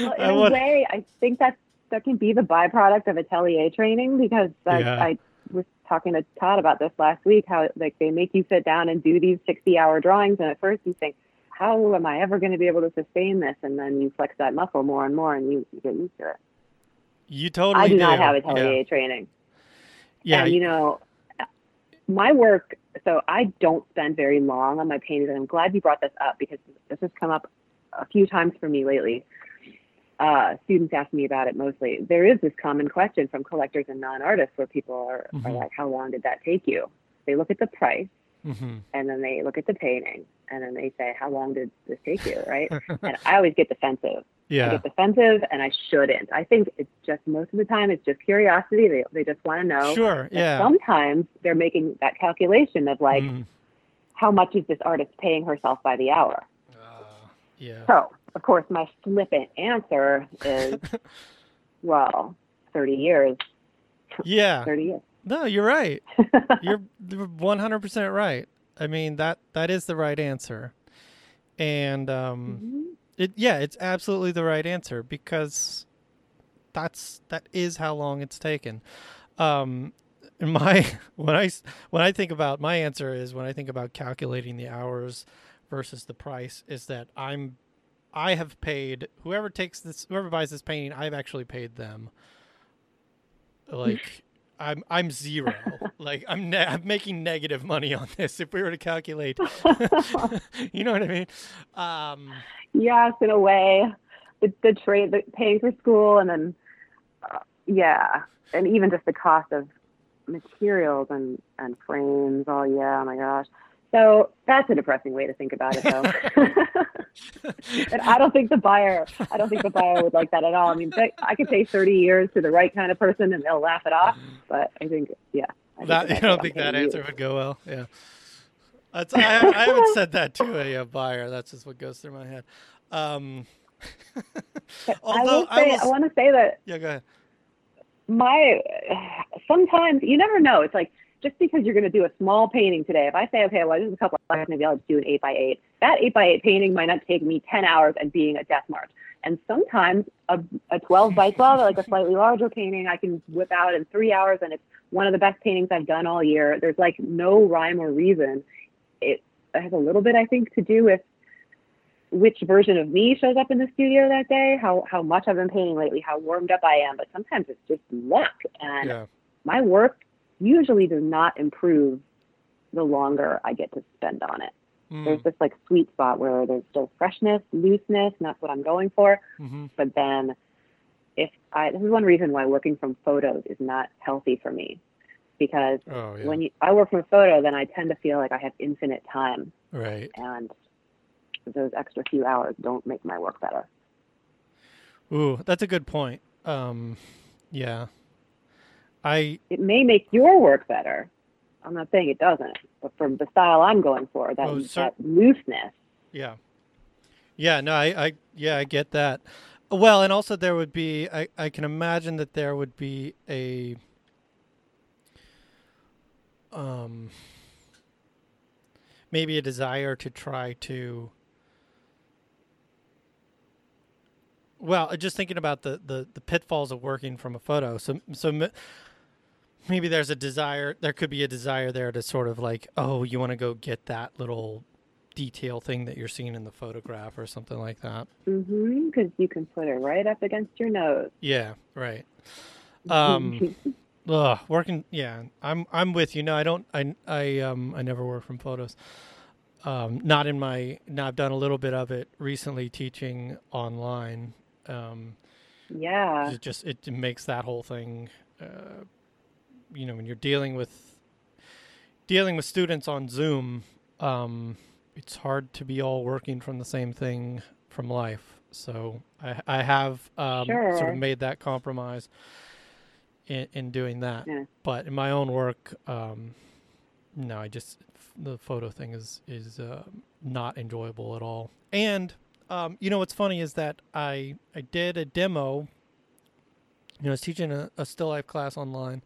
well, in a way, I think that that can be the byproduct of atelier training because I, yeah. I was talking to Todd about this last week. How like they make you sit down and do these sixty-hour drawings, and at first you think, "How am I ever going to be able to sustain this?" And then you flex that muscle more and more, and you, you get used to it. You totally I do, do. not have atelier yeah. training. Yeah. And, you know, my work, so I don't spend very long on my paintings. And I'm glad you brought this up because this has come up a few times for me lately. Uh, students ask me about it mostly. There is this common question from collectors and non artists where people are, mm-hmm. are like, How long did that take you? They look at the price mm-hmm. and then they look at the painting and then they say, How long did this take you? Right. and I always get defensive yeah. I get defensive and I shouldn't. I think it's just most of the time it's just curiosity. They they just want to know. Sure. Yeah. Sometimes they're making that calculation of like mm. how much is this artist paying herself by the hour? Uh, yeah. So of course my flippant answer is well, thirty years. Yeah. thirty years. No, you're right. you're one hundred percent right. I mean that that is the right answer. And um mm-hmm it yeah, it's absolutely the right answer because that's that is how long it's taken. Um, my when I when I think about my answer is when I think about calculating the hours versus the price is that I'm I have paid whoever takes this whoever buys this painting I've actually paid them like I'm I'm zero. like I'm ne- I'm making negative money on this. If we were to calculate, you know what I mean? Um, yes, in a way, the the trade, the paying for school, and then uh, yeah, and even just the cost of materials and and frames. Oh yeah, oh my gosh. So that's a depressing way to think about it, though. and I don't think the buyer, I don't think the buyer would like that at all. I mean, I could say 30 years to the right kind of person and they'll laugh it off. But I think, yeah. I that, you don't think that answer would go well? Yeah. That's, I, I haven't said that to a, a, buyer. That's just what goes through my head. Um, although I, say, I, I want to say that. Yeah, go ahead. My sometimes you never know. It's like just because you're going to do a small painting today, if I say, okay, well, this is a couple of hours, maybe I'll just do an eight by eight. That eight by eight painting might not take me 10 hours and being a death march. And sometimes a, a 12 by 12, like a slightly larger painting, I can whip out in three hours and it's one of the best paintings I've done all year. There's like no rhyme or reason. It has a little bit, I think, to do with which version of me shows up in the studio that day, how, how much I've been painting lately, how warmed up I am. But sometimes it's just luck. And yeah. my work usually does not improve the longer I get to spend on it. Mm. There's this like sweet spot where there's still freshness, looseness, and that's what I'm going for. Mm-hmm. But then if I, this is one reason why working from photos is not healthy for me because oh, yeah. when you, I work from a photo, then I tend to feel like I have infinite time. Right. And those extra few hours don't make my work better. Ooh, that's a good point. Um, yeah. I it may make your work better. I'm not saying it doesn't, but from the style I'm going for, that, oh, that looseness. Yeah. Yeah, no, I, I yeah, I get that. Well, and also there would be I, I can imagine that there would be a um maybe a desire to try to well just thinking about the, the the pitfalls of working from a photo so so maybe there's a desire there could be a desire there to sort of like oh you want to go get that little detail thing that you're seeing in the photograph or something like that. Mm-hmm because you can put it right up against your nose. Yeah right. Um ugh, working yeah i'm i'm with you. No i don't i i um i never work from photos. Um not in my now i've done a little bit of it recently teaching online. Um yeah. it just it makes that whole thing uh, you know when you're dealing with dealing with students on Zoom, um, it's hard to be all working from the same thing from life. So I, I have um, sure. sort of made that compromise in, in doing that. Yeah. But in my own work, um, no, I just the photo thing is is uh, not enjoyable at all. And um, you know what's funny is that I I did a demo. You know, I was teaching a, a still life class online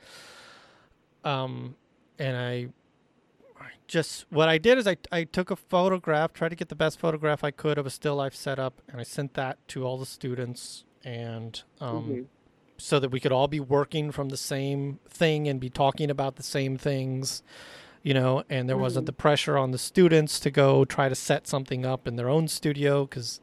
um, and I just what I did is I I took a photograph, tried to get the best photograph I could of a still life setup, and I sent that to all the students, and um, mm-hmm. so that we could all be working from the same thing and be talking about the same things, you know. And there mm-hmm. wasn't the pressure on the students to go try to set something up in their own studio because,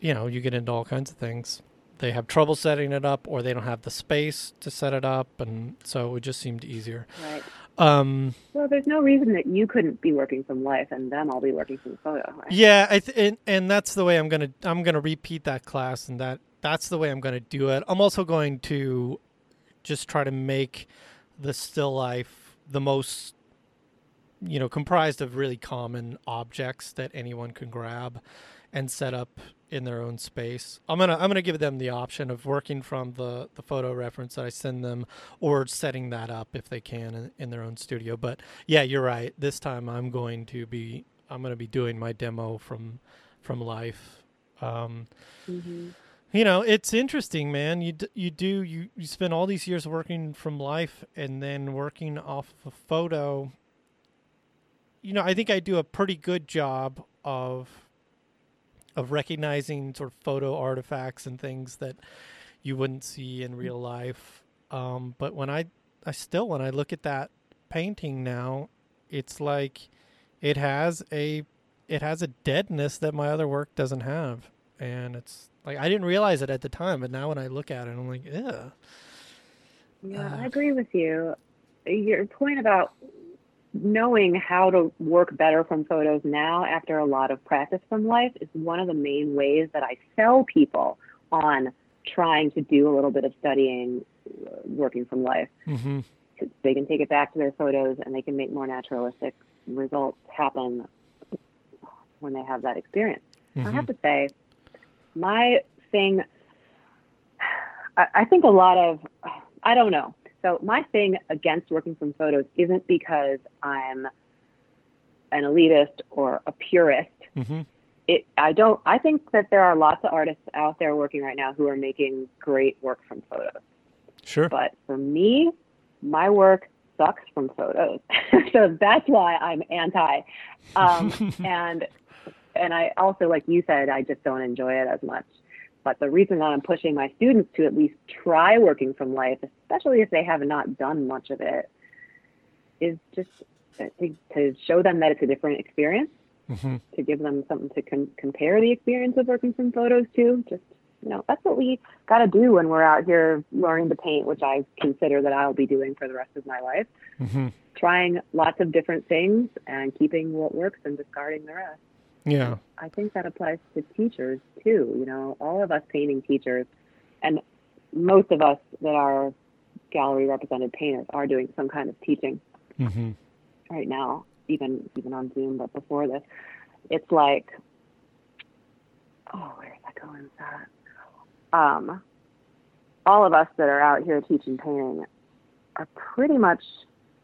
you know, you get into all kinds of things they have trouble setting it up or they don't have the space to set it up and so it just seemed easier. Right. Um, well there's no reason that you couldn't be working from life and them all be working from photo right? yeah I th- and, and that's the way i'm gonna i'm gonna repeat that class and that that's the way i'm gonna do it. I'm also going to just try to make the still life the most you know comprised of really common objects that anyone can grab and set up in their own space. I'm gonna I'm gonna give them the option of working from the the photo reference that I send them, or setting that up if they can in, in their own studio. But yeah, you're right. This time I'm going to be I'm gonna be doing my demo from from life. Um, mm-hmm. You know, it's interesting, man. You d- you do you you spend all these years working from life and then working off of a photo. You know, I think I do a pretty good job of of recognizing sort of photo artifacts and things that you wouldn't see in real life. Um, but when I, I still when I look at that painting now, it's like it has a it has a deadness that my other work doesn't have, and it's like I didn't realize it at the time, but now when I look at it, I'm like, yeah. Yeah, uh, I agree with you. Your point about knowing how to work better from photos now after a lot of practice from life is one of the main ways that I sell people on trying to do a little bit of studying uh, working from life. Mm-hmm. They can take it back to their photos and they can make more naturalistic results happen when they have that experience. Mm-hmm. I have to say, my thing, I, I think a lot of, I don't know. So my thing against working from photos isn't because I'm an elitist or a purist. Mm-hmm. It, I don't. I think that there are lots of artists out there working right now who are making great work from photos. Sure. But for me, my work sucks from photos, so that's why I'm anti. Um, and and I also, like you said, I just don't enjoy it as much. But the reason that I'm pushing my students to at least try working from life, especially if they have not done much of it, is just to, to show them that it's a different experience, mm-hmm. to give them something to com- compare the experience of working from photos to. Just, you know, that's what we got to do when we're out here learning to paint, which I consider that I'll be doing for the rest of my life. Mm-hmm. Trying lots of different things and keeping what works and discarding the rest. Yeah. I think that applies to teachers too. You know, all of us painting teachers and most of us that are gallery represented painters are doing some kind of teaching mm-hmm. right now, even even on Zoom, but before this. It's like oh, where's that going with that? Um all of us that are out here teaching painting are pretty much,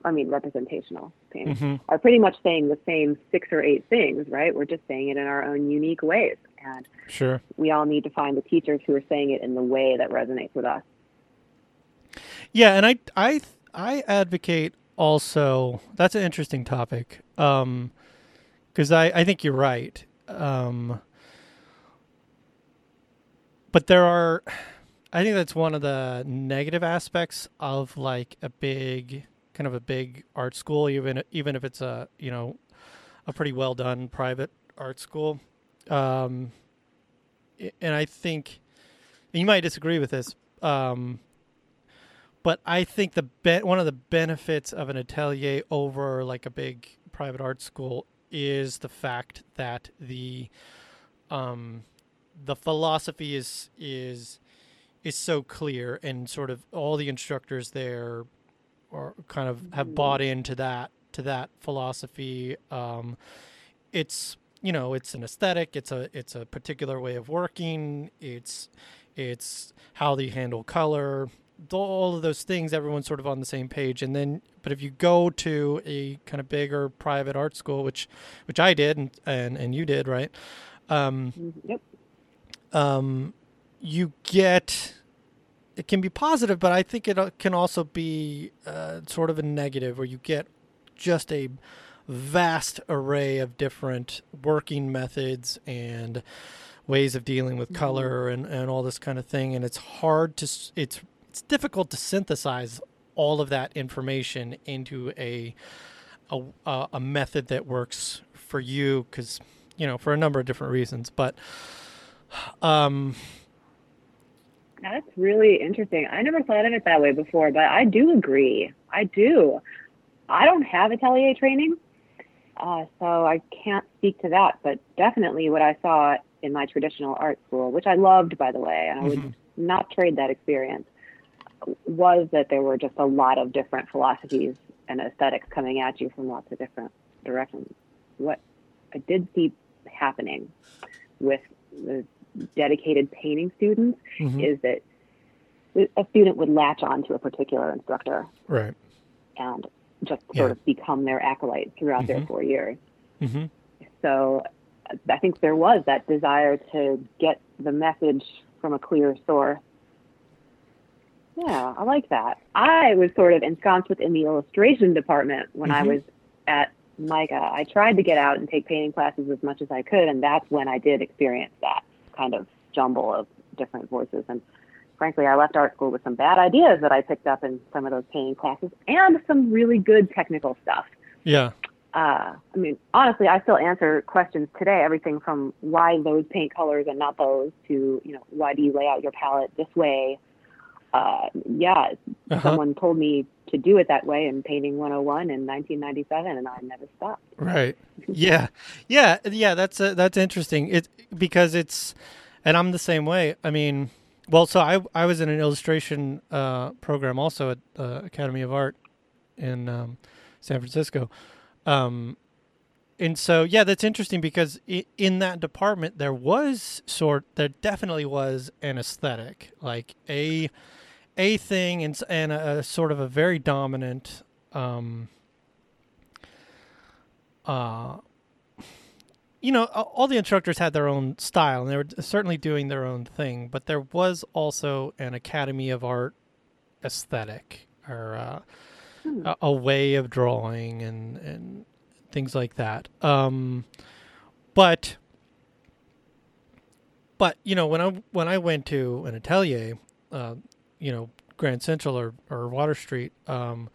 I mean, representational mm-hmm. are pretty much saying the same six or eight things, right? We're just saying it in our own unique ways. And sure. we all need to find the teachers who are saying it in the way that resonates with us. Yeah, and I I I advocate also that's an interesting topic. Um because I, I think you're right. Um but there are I think that's one of the negative aspects of like a big kind of a big art school, even even if it's a you know a pretty well done private art school. Um, and I think and you might disagree with this, um, but I think the be- one of the benefits of an atelier over like a big private art school is the fact that the um, the philosophy is is is so clear and sort of all the instructors there are kind of have bought into that to that philosophy um, it's you know it's an aesthetic it's a it's a particular way of working it's it's how they handle color all of those things everyone's sort of on the same page. And then but if you go to a kind of bigger private art school which which i did and and, and you did right? Um, yep. um, you get it can be positive, but I think it uh, can also be uh, sort of a negative where you get just a vast array of different working methods and ways of dealing with mm-hmm. color and, and all this kind of thing and it's hard to it's it's difficult to synthesize all of that information into a a, a method that works for you because you know for a number of different reasons but um that's really interesting. I never thought of it that way before, but I do agree. I do. I don't have atelier training, uh, so I can't speak to that, but definitely what I saw in my traditional art school, which I loved, by the way, and I would mm-hmm. not trade that experience, was that there were just a lot of different philosophies and aesthetics coming at you from lots of different directions. What I did see happening with the dedicated painting students mm-hmm. is that a student would latch on to a particular instructor. Right. And just sort yeah. of become their acolyte throughout mm-hmm. their four years. Mm-hmm. So I think there was that desire to get the message from a clear source. Yeah, I like that. I was sort of ensconced within the illustration department when I mm-hmm. was at MICA. I tried to get out and take painting classes as much as I could, and that's when I did experience that kind of jumble of different voices. And frankly, I left art school with some bad ideas that I picked up in some of those painting classes and some really good technical stuff. Yeah. Uh, I mean, honestly, I still answer questions today, everything from why those paint colors and not those to, you know, why do you lay out your palette this way? Uh, yeah, uh-huh. someone told me to do it that way in painting 101 in 1997 and I never stopped. Right. yeah. Yeah, yeah, that's uh, that's interesting. It because it's and I'm the same way. I mean, well, so I I was in an illustration uh, program also at uh, Academy of Art in um, San Francisco. Um, and so yeah, that's interesting because in that department there was sort there definitely was an aesthetic, like a a thing and and a, a sort of a very dominant um, uh, you know, all the instructors had their own style and they were certainly doing their own thing, but there was also an Academy of Art aesthetic or uh, hmm. a, a, way of drawing and, and things like that. Um, but, but, you know, when I, when I went to an atelier, uh, you know, Grand Central or, or Water Street, um,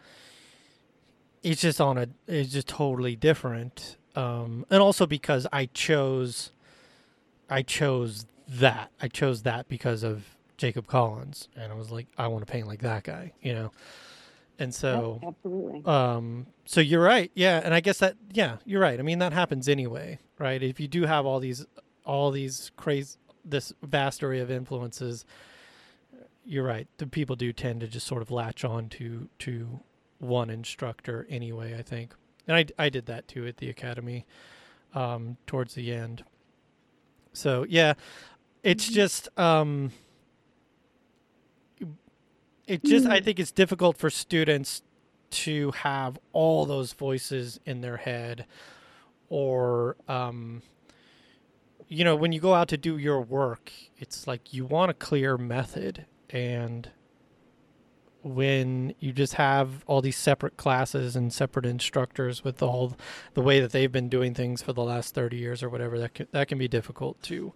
it's just on a, it's just totally different um, and also because I chose, I chose that. I chose that because of Jacob Collins, and I was like, I want to paint like that guy, you know. And so, absolutely. Um, so you're right, yeah. And I guess that, yeah, you're right. I mean, that happens anyway, right? If you do have all these, all these crazy, this vast array of influences, you're right. The people do tend to just sort of latch on to to one instructor anyway. I think and I, I did that too at the academy um, towards the end. So yeah, it's mm-hmm. just um, it just mm. I think it's difficult for students to have all those voices in their head or um, you know when you go out to do your work it's like you want a clear method and when you just have all these separate classes and separate instructors with all the way that they've been doing things for the last 30 years or whatever that can, that can be difficult to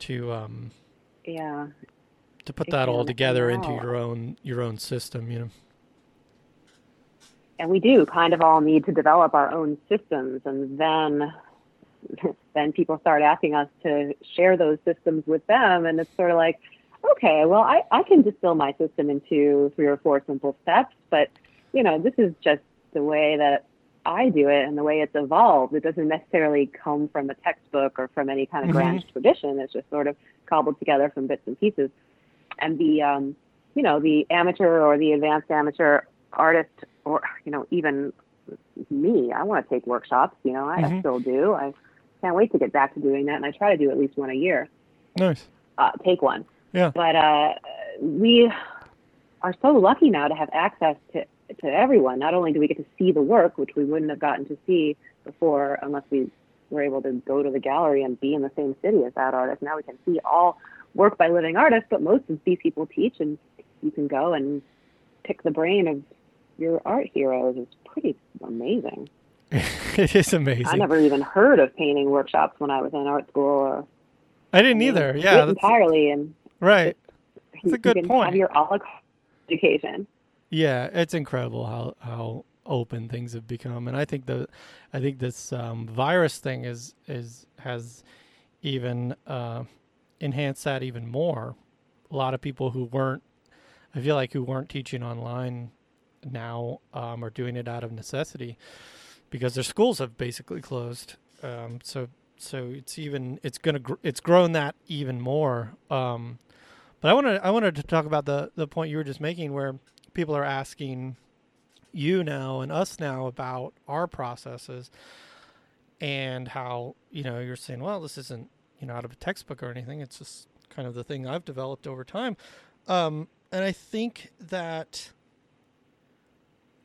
to um yeah. to put that all together into your own your own system you know? And we do kind of all need to develop our own systems and then then people start asking us to share those systems with them and it's sort of like okay well i, I can distill my system into three or four simple steps but you know this is just the way that i do it and the way it's evolved. It doesn't necessarily come from a textbook or from any kind of mm-hmm. grand tradition. It's just sort of cobbled together from bits and pieces. And the um, you know the amateur or the advanced amateur artist or you know even me i want to take workshops you know i, mm-hmm. I still do. I can't wait to get back to doing that and i try to do at least one a year. Nice. Uh, take one yeah but uh, we are so lucky now to have access to to everyone not only do we get to see the work which we wouldn't have gotten to see before unless we were able to go to the gallery and be in the same city as that artist now we can see all work by living artists but most of these people teach and you can go and pick the brain of your art heroes It's pretty amazing. it is amazing. I never even heard of painting workshops when I was in art school. Or, I didn't either. Yeah, entirely. And right, that's a good point. Have your all education. Yeah, it's incredible how how open things have become, and I think the I think this um, virus thing is is has even uh, enhanced that even more. A lot of people who weren't, I feel like, who weren't teaching online now um, are doing it out of necessity because their schools have basically closed. Um, so so it's even it's gonna gr- it's grown that even more. Um, but I wanted I wanted to talk about the the point you were just making where people are asking you now and us now about our processes and how you know you're saying well this isn't you know out of a textbook or anything it's just kind of the thing I've developed over time um, and I think that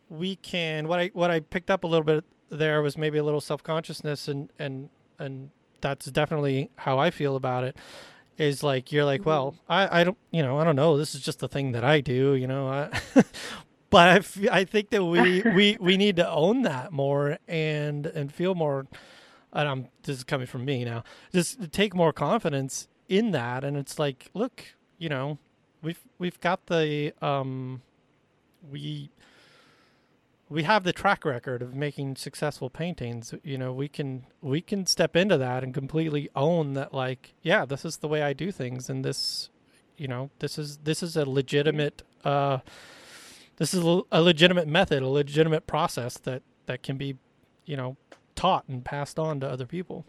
we can what I what I picked up a little bit there was maybe a little self consciousness and and and that's definitely how I feel about it. Is like you're like, well, mm-hmm. I I don't you know I don't know. This is just the thing that I do, you know. But I, but I, f- I think that we we we need to own that more and and feel more. And I'm this is coming from me now. Just take more confidence in that, and it's like, look, you know, we've we've got the um, we we have the track record of making successful paintings you know we can we can step into that and completely own that like yeah this is the way i do things and this you know this is this is a legitimate uh this is a legitimate method a legitimate process that that can be you know taught and passed on to other people.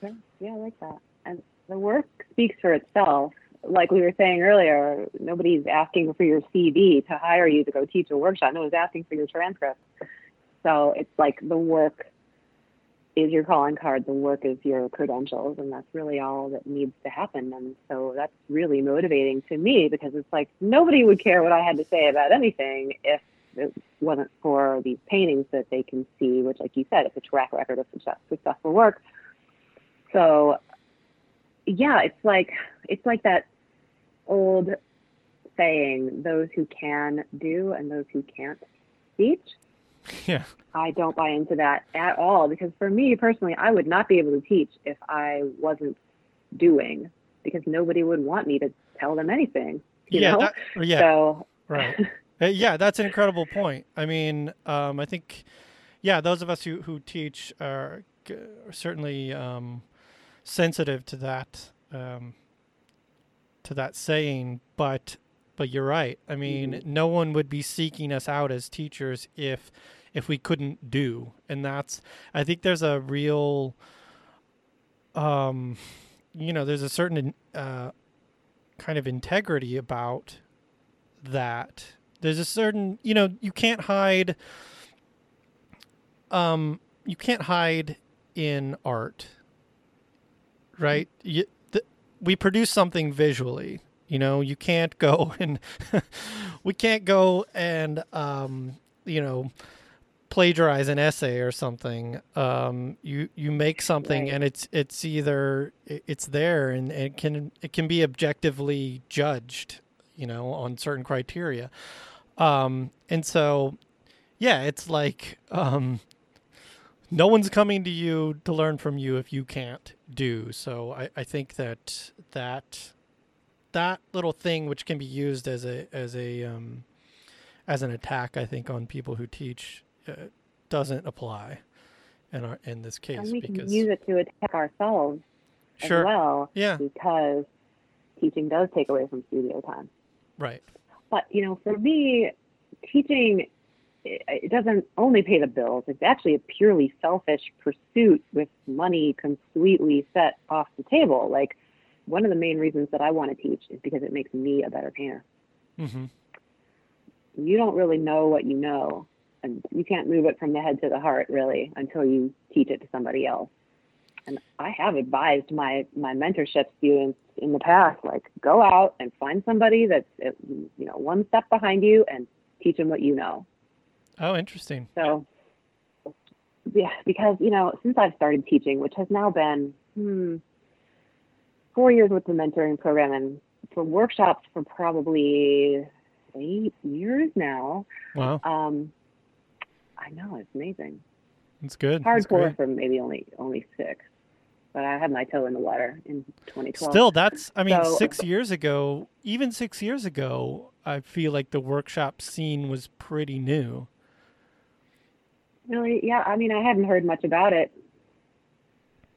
Sure. Yeah i like that. And the work speaks for itself like we were saying earlier, nobody's asking for your CV to hire you to go teach a workshop. No one's asking for your transcript. So it's like the work is your calling card, the work is your credentials, and that's really all that needs to happen. And so that's really motivating to me because it's like nobody would care what I had to say about anything if it wasn't for these paintings that they can see, which, like you said, it's a track record of success, successful work. So, yeah, it's like it's like that old saying, those who can do and those who can't teach. Yeah. I don't buy into that at all because for me personally, I would not be able to teach if I wasn't doing because nobody would want me to tell them anything. yeah. That, yeah. So, right. Uh, yeah, that's an incredible point. I mean, um, I think, yeah, those of us who, who teach are certainly um, sensitive to that. Um, to that saying, but but you're right. I mean, mm-hmm. no one would be seeking us out as teachers if if we couldn't do. And that's I think there's a real um you know, there's a certain uh kind of integrity about that. There's a certain, you know, you can't hide um you can't hide in art. Right? You, we produce something visually You know, you can't go and we can't go and um, you know plagiarize an essay or something. Um, you you make something right. and it's it's either it's there and it can it can be objectively judged, you know, on certain criteria. Um, and so, yeah, it's like um, no one's coming to you to learn from you if you can't do. So I, I think that that that little thing, which can be used as a as a um, as an attack, I think on people who teach, uh, doesn't apply in our in this case. And we because, can use it to attack ourselves sure. as well. Yeah. Because teaching does take away from studio time. Right. But you know, for me, teaching it doesn't only pay the bills. It's actually a purely selfish pursuit with money completely set off the table. Like one of the main reasons that I want to teach is because it makes me a better painter. Mm-hmm. You don't really know what you know, and you can't move it from the head to the heart really until you teach it to somebody else. And I have advised my my mentorship students in the past, like go out and find somebody that's you know one step behind you and teach them what you know Oh, interesting. So, yeah, because, you know, since I've started teaching, which has now been hmm, four years with the mentoring program and for workshops for probably eight years now. Wow. Um, I know, it's amazing. It's good. Hardcore for maybe only only six, but I had my toe in the water in 2012. Still, that's I mean, so, six years ago, even six years ago, I feel like the workshop scene was pretty new. Really? Yeah. I mean, I hadn't heard much about it.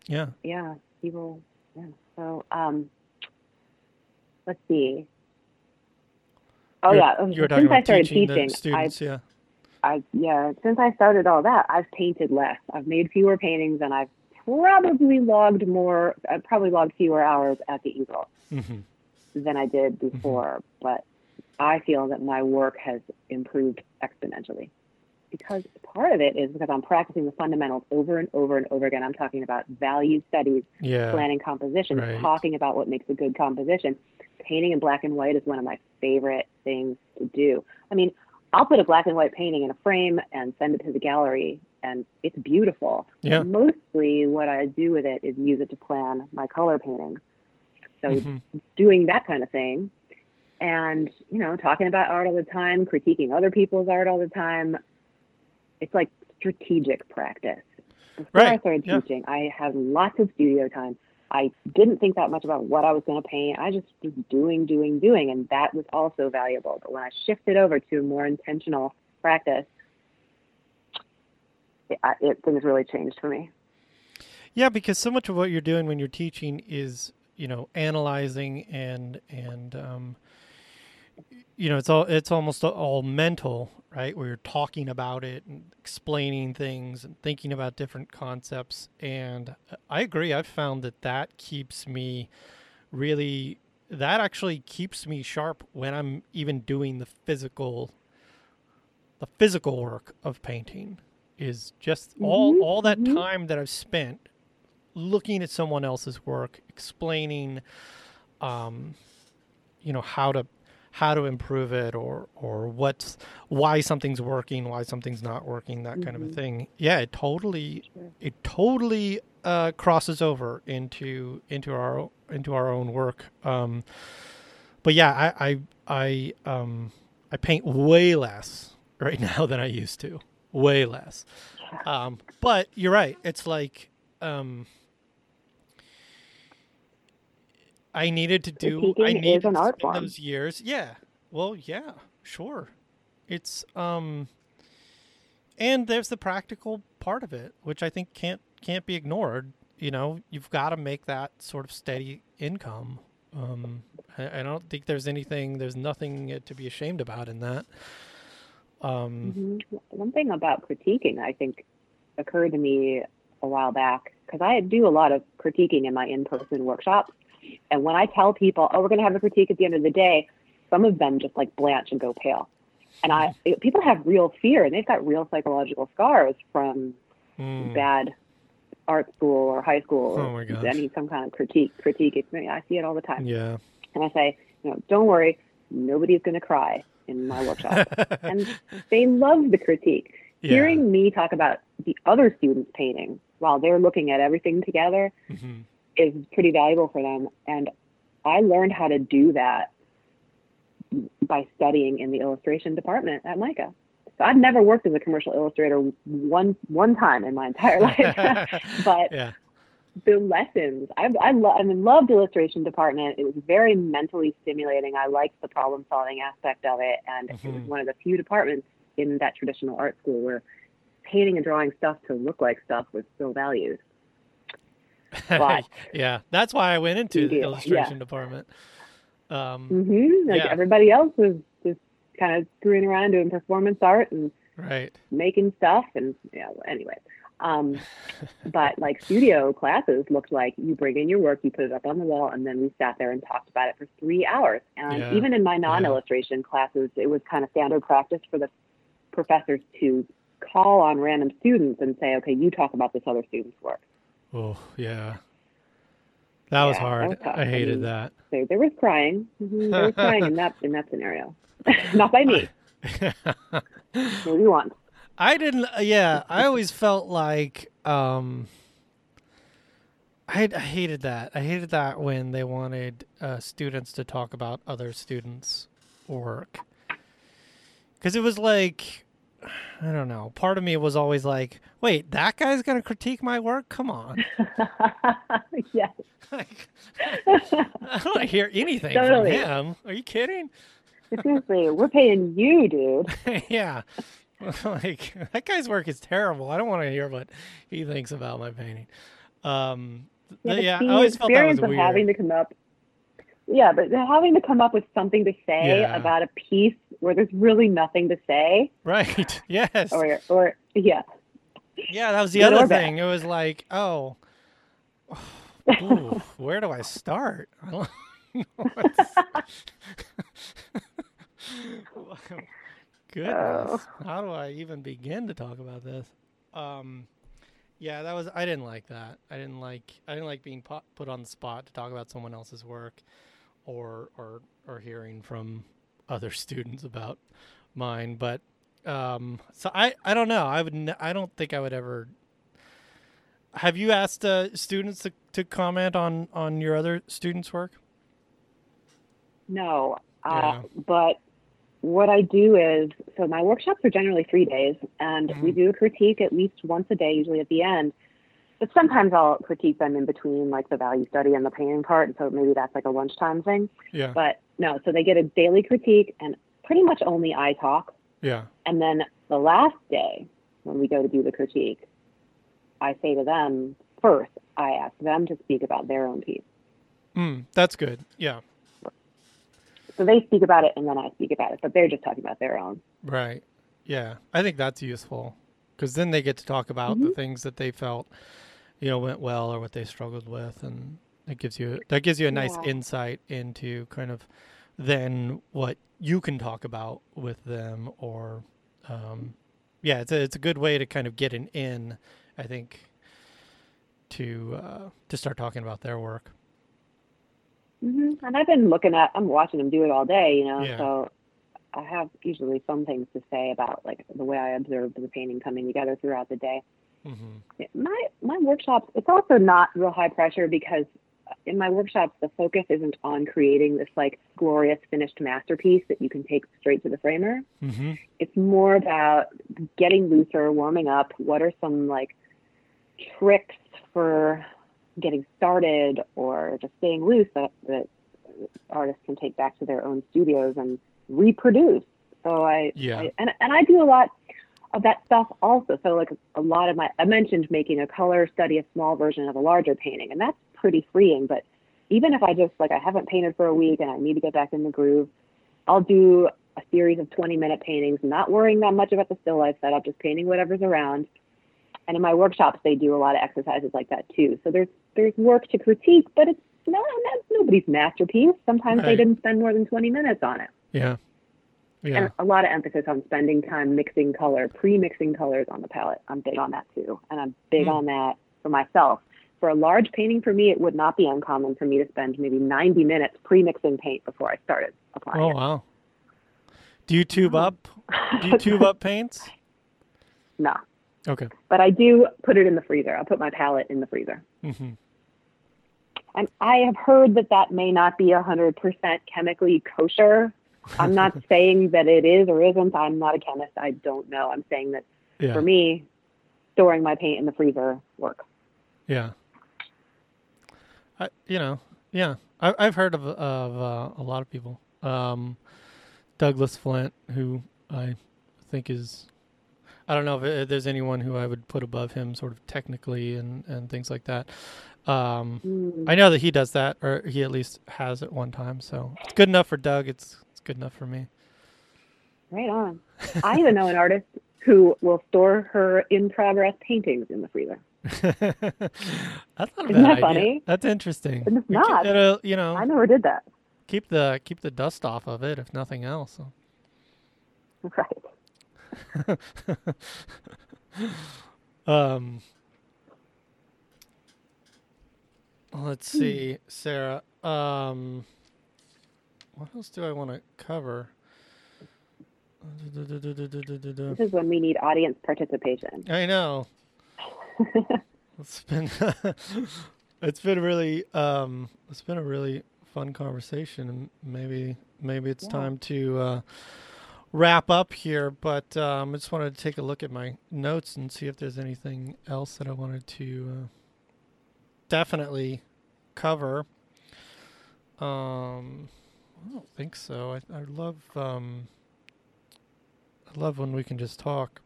Yeah. Yeah. People. Yeah. So, um, let's see. Oh you're, yeah. You were since I started teaching, students, I've, yeah. I yeah. Since I started all that, I've painted less. I've made fewer paintings, and I've probably logged more. I've probably logged fewer hours at the easel mm-hmm. than I did mm-hmm. before. Mm-hmm. But I feel that my work has improved exponentially because part of it is because I'm practicing the fundamentals over and over and over again. I'm talking about value studies, yeah, planning composition, right. talking about what makes a good composition. Painting in black and white is one of my favorite things to do. I mean, I'll put a black and white painting in a frame and send it to the gallery, and it's beautiful. Yeah. Mostly, what I do with it is use it to plan my color paintings. So, mm-hmm. doing that kind of thing, and you know, talking about art all the time, critiquing other people's art all the time it's like strategic practice. Before right. I started yeah. teaching, I had lots of studio time. I didn't think that much about what I was going to paint. I just was doing, doing, doing, and that was also valuable. But when I shifted over to more intentional practice, it, it, things really changed for me. Yeah, because so much of what you're doing when you're teaching is, you know, analyzing and and um, you know, it's all it's almost all mental, right? Where you're talking about it and explaining things and thinking about different concepts. And I agree. I've found that that keeps me really. That actually keeps me sharp when I'm even doing the physical, the physical work of painting. Is just mm-hmm. all all that mm-hmm. time that I've spent looking at someone else's work, explaining, um, you know, how to how to improve it or or what's why something's working, why something's not working, that mm-hmm. kind of a mm-hmm. thing. Yeah, it totally sure. it totally uh, crosses over into into our into our own work. Um, but yeah, I I I um I paint way less right now than I used to, way less. Um, but you're right. It's like um, I needed to do. I needed an art form. those years. Yeah. Well, yeah, sure. It's um, and there's the practical part of it, which I think can't can't be ignored. You know, you've got to make that sort of steady income. Um, I, I don't think there's anything. There's nothing to be ashamed about in that. Um, mm-hmm. One thing about critiquing, I think, occurred to me a while back because I do a lot of critiquing in my in-person workshops and when I tell people, oh, we're going to have a critique at the end of the day, some of them just like blanch and go pale. And I, it, people have real fear and they've got real psychological scars from mm. bad art school or high school oh or any some kind of critique critique experience. I see it all the time. Yeah. And I say, you know, don't worry, nobody's going to cry in my workshop. and they love the critique. Yeah. Hearing me talk about the other students painting while they're looking at everything together mm-hmm. Is pretty valuable for them. And I learned how to do that by studying in the illustration department at MICA. So I've never worked as a commercial illustrator one one time in my entire life, but yeah. the lessons I I, lo- I mean, loved illustration department. It was very mentally stimulating. I liked the problem solving aspect of it, and mm-hmm. it was mm-hmm. one of the few departments in that traditional art school where painting and drawing stuff to look like stuff was still valued. Yeah, that's why I went into the illustration yeah. department. Um, mm-hmm. Like yeah. everybody else was just kind of screwing around doing performance art and right making stuff and yeah. Anyway, um, but like studio classes looked like you bring in your work, you put it up on the wall, and then we sat there and talked about it for three hours. And yeah. even in my non-illustration classes, it was kind of standard practice for the professors to call on random students and say, "Okay, you talk about this other student's work." Oh yeah, that was hard. That was I hated I mean, that. So there was crying. Mm-hmm, there was crying in that in that scenario, not by me. Maybe once. I didn't. Uh, yeah, I always felt like um, I, I hated that. I hated that when they wanted uh, students to talk about other students' work because it was like I don't know. Part of me was always like, "Wait, that guy's gonna critique my work? Come on!" yes. Like, I don't want to hear anything totally. from him. Are you kidding? Seriously, we're paying you, dude. yeah. like that guy's work is terrible. I don't want to hear what he thinks about my painting. Um, yeah, yeah I always felt that was weird. having to come up. Yeah, but having to come up with something to say yeah. about a piece where there's really nothing to say. Right. Yes. Or or yeah. Yeah, that was the Good other thing. It was like, oh, ooh, where do I start? I goodness. Oh. How do I even begin to talk about this? Um, yeah, that was I didn't like that. I didn't like I didn't like being put on the spot to talk about someone else's work, or or or hearing from other students about mine. But um, so I I don't know. I would n- I don't think I would ever. Have you asked uh, students to, to comment on on your other students' work? No, uh, yeah. but what I do is so my workshops are generally three days, and mm-hmm. we do a critique at least once a day, usually at the end. But sometimes I'll critique them in between, like the value study and the painting part, and so maybe that's like a lunchtime thing. Yeah. But no, so they get a daily critique, and pretty much only I talk. Yeah. And then the last day, when we go to do the critique, I say to them first, I ask them to speak about their own piece. Mm, that's good. Yeah. So they speak about it and then I speak about it, but they're just talking about their own. Right. Yeah. I think that's useful because then they get to talk about mm-hmm. the things that they felt, you know, went well or what they struggled with. And it gives you, that gives you a nice yeah. insight into kind of then what you can talk about with them or, um, yeah, it's a, it's a good way to kind of get an in, I think, to, uh, to start talking about their work. Mm-hmm. And I've been looking at, I'm watching them do it all day, you know. Yeah. So I have usually some things to say about like the way I observed the painting coming together throughout the day. Mm-hmm. My my workshops, it's also not real high pressure because in my workshops the focus isn't on creating this like glorious finished masterpiece that you can take straight to the framer. Mm-hmm. It's more about getting looser, warming up. What are some like tricks for getting started or just staying loose that, that artists can take back to their own studios and reproduce. So I, yeah. I, and and I do a lot of that stuff also. So like a lot of my I mentioned making a color study a small version of a larger painting, and that's pretty freeing. But even if I just like I haven't painted for a week and I need to get back in the groove, I'll do a series of 20 minute paintings, not worrying that much about the still life setup, just painting whatever's around and in my workshops they do a lot of exercises like that too so there's there's work to critique but it's not, not nobody's masterpiece sometimes right. they didn't spend more than 20 minutes on it yeah yeah. And a lot of emphasis on spending time mixing color, pre-mixing colors on the palette. I'm big on that too, and I'm big mm. on that for myself for a large painting for me, it would not be uncommon for me to spend maybe 90 minutes pre-mixing paint before I started applying. It. Oh it. wow! Do you tube up? Do you tube up paints? No. Okay. But I do put it in the freezer. I'll put my palette in the freezer. Mm-hmm. And I have heard that that may not be 100% chemically kosher. I'm not saying that it is or isn't. I'm not a chemist. I don't know. I'm saying that Yeah. for me, storing my paint in the freezer works. Yeah. I, you know, yeah, I, I've heard of of uh, a lot of people. Um, Douglas Flint, who I think is, I don't know if, if there's anyone who I would put above him, sort of technically and and things like that. Um, Mm. I know that he does that, or he at least has at one time. So it's good enough for Doug. It's it's good enough for me. Right on. I even know an artist who will store her in progress paintings in the freezer. That's not Isn't that idea. funny? That's interesting. It's You not. uh, you know, I never did that. keep the keep the dust off of it if nothing else. Right. Um let's see, Sarah. Um what else do I want to cover? This is when we need audience participation. I know. It's been it's been really um it's been a really fun conversation and maybe maybe it's Yeah. time to uh wrap up here but um I just wanted to take a look at my notes and see if there's anything else that I wanted to uh, definitely cover. Um I don't think so. I I love um I love when we can just talk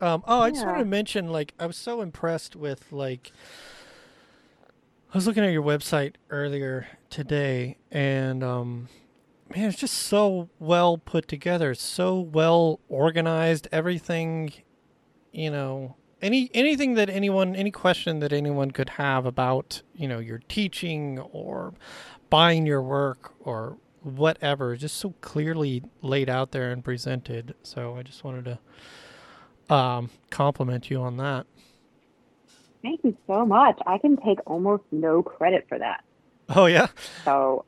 um, oh, I just wanted Yeah. to mention, like, I was so impressed with, like, I was looking at your website earlier today, and, um, man, it's just so well put together, so well organized. Everything, you know, any anything that anyone, any question that anyone could have about, you know, your teaching or buying your work or whatever, just so clearly laid out there and presented. So I just wanted to um, compliment you on that. Thank you so much. I can take almost no credit for that. Oh yeah, So,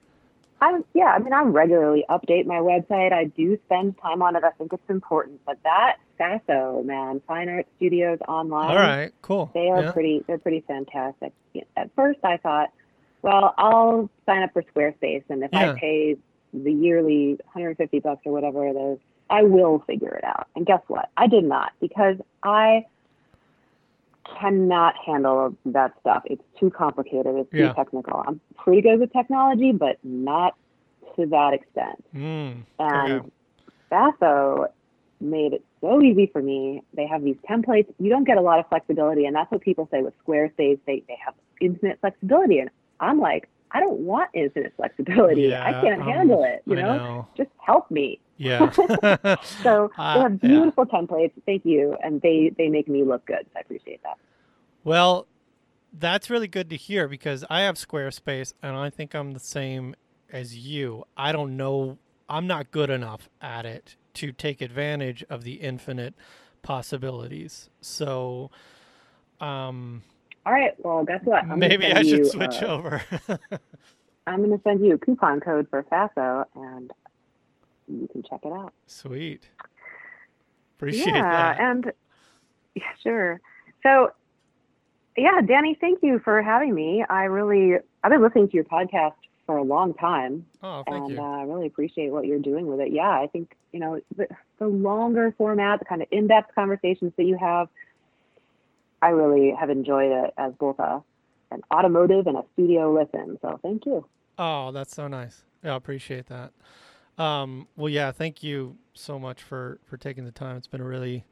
I yeah, I mean, I regularly update my website. I do spend time on it. I think it's important. But that FASO man, Fine Art Studios Online, all right, cool. they are yeah. pretty. They're pretty fantastic. At first, I thought, well, I'll sign up for Squarespace, and if Yeah. I pay the yearly 150 bucks or whatever it is, I will figure it out. And guess what? I did not because I cannot handle that stuff. It's too complicated. It's too Yeah. technical. I'm pretty good with technology, but not to that extent. Mm, And okay. FASO made it so easy for me. They have these templates. You don't get a lot of flexibility, and that's what people say with Squarespace. They they have infinite flexibility, and I'm like, I don't want infinite flexibility. I can't um, handle it. You know? know. just help me. Yeah. So Ah, they have yeah. beautiful templates. Thank you, and they they make me look good. I appreciate that. well, that's really good to hear because I have Squarespace and I think I'm the same as you. I don't know. I'm not good enough at it to take advantage of the infinite possibilities. So, um, All right. Well, guess what? I'm maybe I should you, switch uh, over. I'm going to send you a coupon code for FASO, and you can check it out. Sweet. Appreciate yeah, that. and yeah, sure. So, yeah, Danny, thank you for having me. I really, I've been listening to your podcast for a long time, Oh, thank and you. uh, I really appreciate what you're doing with it. Yeah, I think you know the, the longer format, the kind of in-depth conversations that you have, I really have enjoyed it as both a an automotive and a studio listen. So, thank you. Oh, that's so nice. Yeah, I appreciate that. Um, well, yeah, thank you so much for for taking the time. It's been a really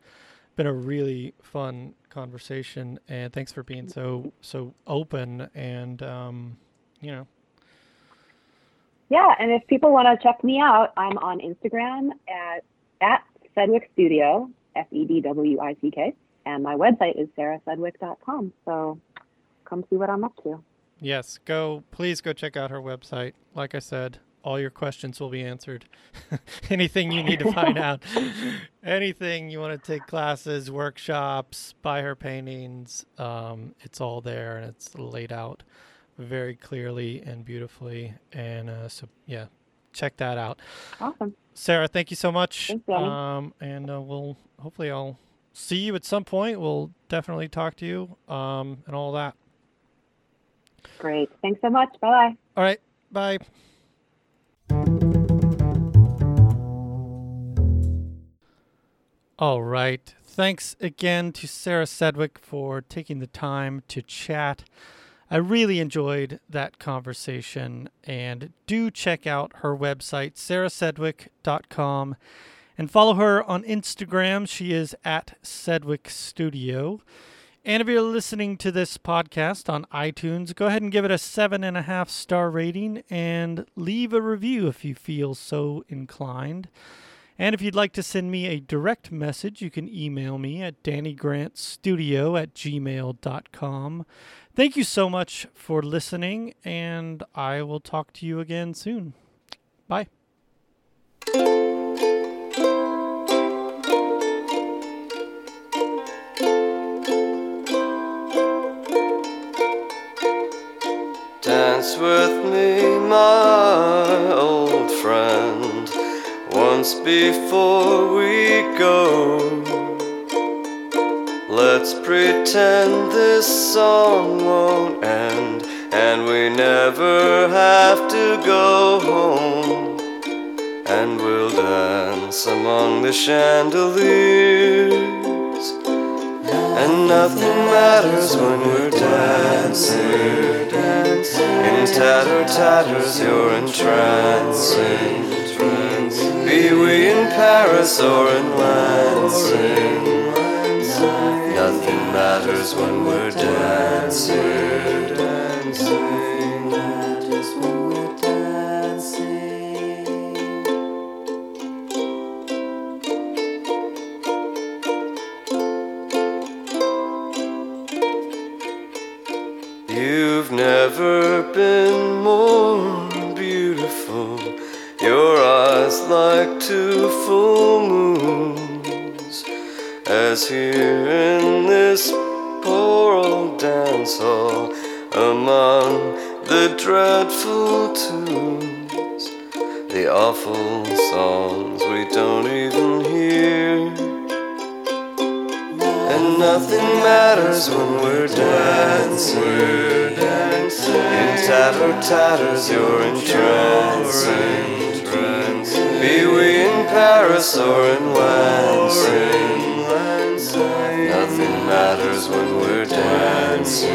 been a really fun conversation, and thanks for being so so open and um, you know. Yeah, and if people want to check me out, I'm on Instagram at at Sedwick Studio, S E D W I C K, and my website is sarahsedwick.com. So come see what I'm up to. Yes, go please go check out her website. Like I said, all your questions will be answered. Anything you need to find out, anything you want to take classes, workshops, buy her paintings, um, it's all there and it's laid out very clearly and beautifully. And uh, so, yeah, check that out. Awesome. Sarah, thank you so much. Thanks, um, and uh, we'll hopefully I'll see you at some point. We'll definitely talk to you um, and all that. Great. Thanks so much. Bye bye. All right. Bye. All right. Thanks again to Sarah Sedwick for taking the time to chat. I really enjoyed that conversation and do check out her website, sarahsedwick.com, and follow her on Instagram. She is at Sedwick Studio. And if you're listening to this podcast on iTunes, go ahead and give it a seven and a half star rating and leave a review if you feel so inclined. And if you'd like to send me a direct message, you can email me at dannygrantstudio at gmail.com. Thank you so much for listening, and I will talk to you again soon. Bye. Dance with me, my old friend, once before we go. Let's pretend this song won't end and we never have to go home. And we'll dance among the chandeliers. Nothing matters when we're dancing. In tatter tatters, you're entrancing. Be we in Paris or in Lansing. Nothing matters when we're dancing. Awful songs we don't even hear. And nothing matters when we're dancing. We're. In tatter tatters, you're entrancing. Be we in Paris or in Lansing. Nothing matters when we're. We're dancing.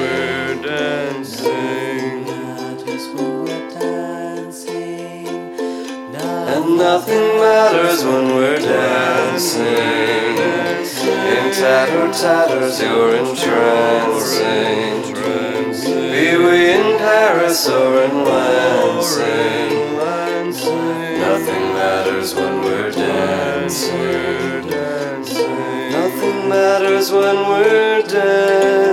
Nothing matters when we're dancing. In tatter tatters, you're entrancing. Be we in Paris or in Lansing. Nothing matters when we're dancing. Nothing matters when we're dancing.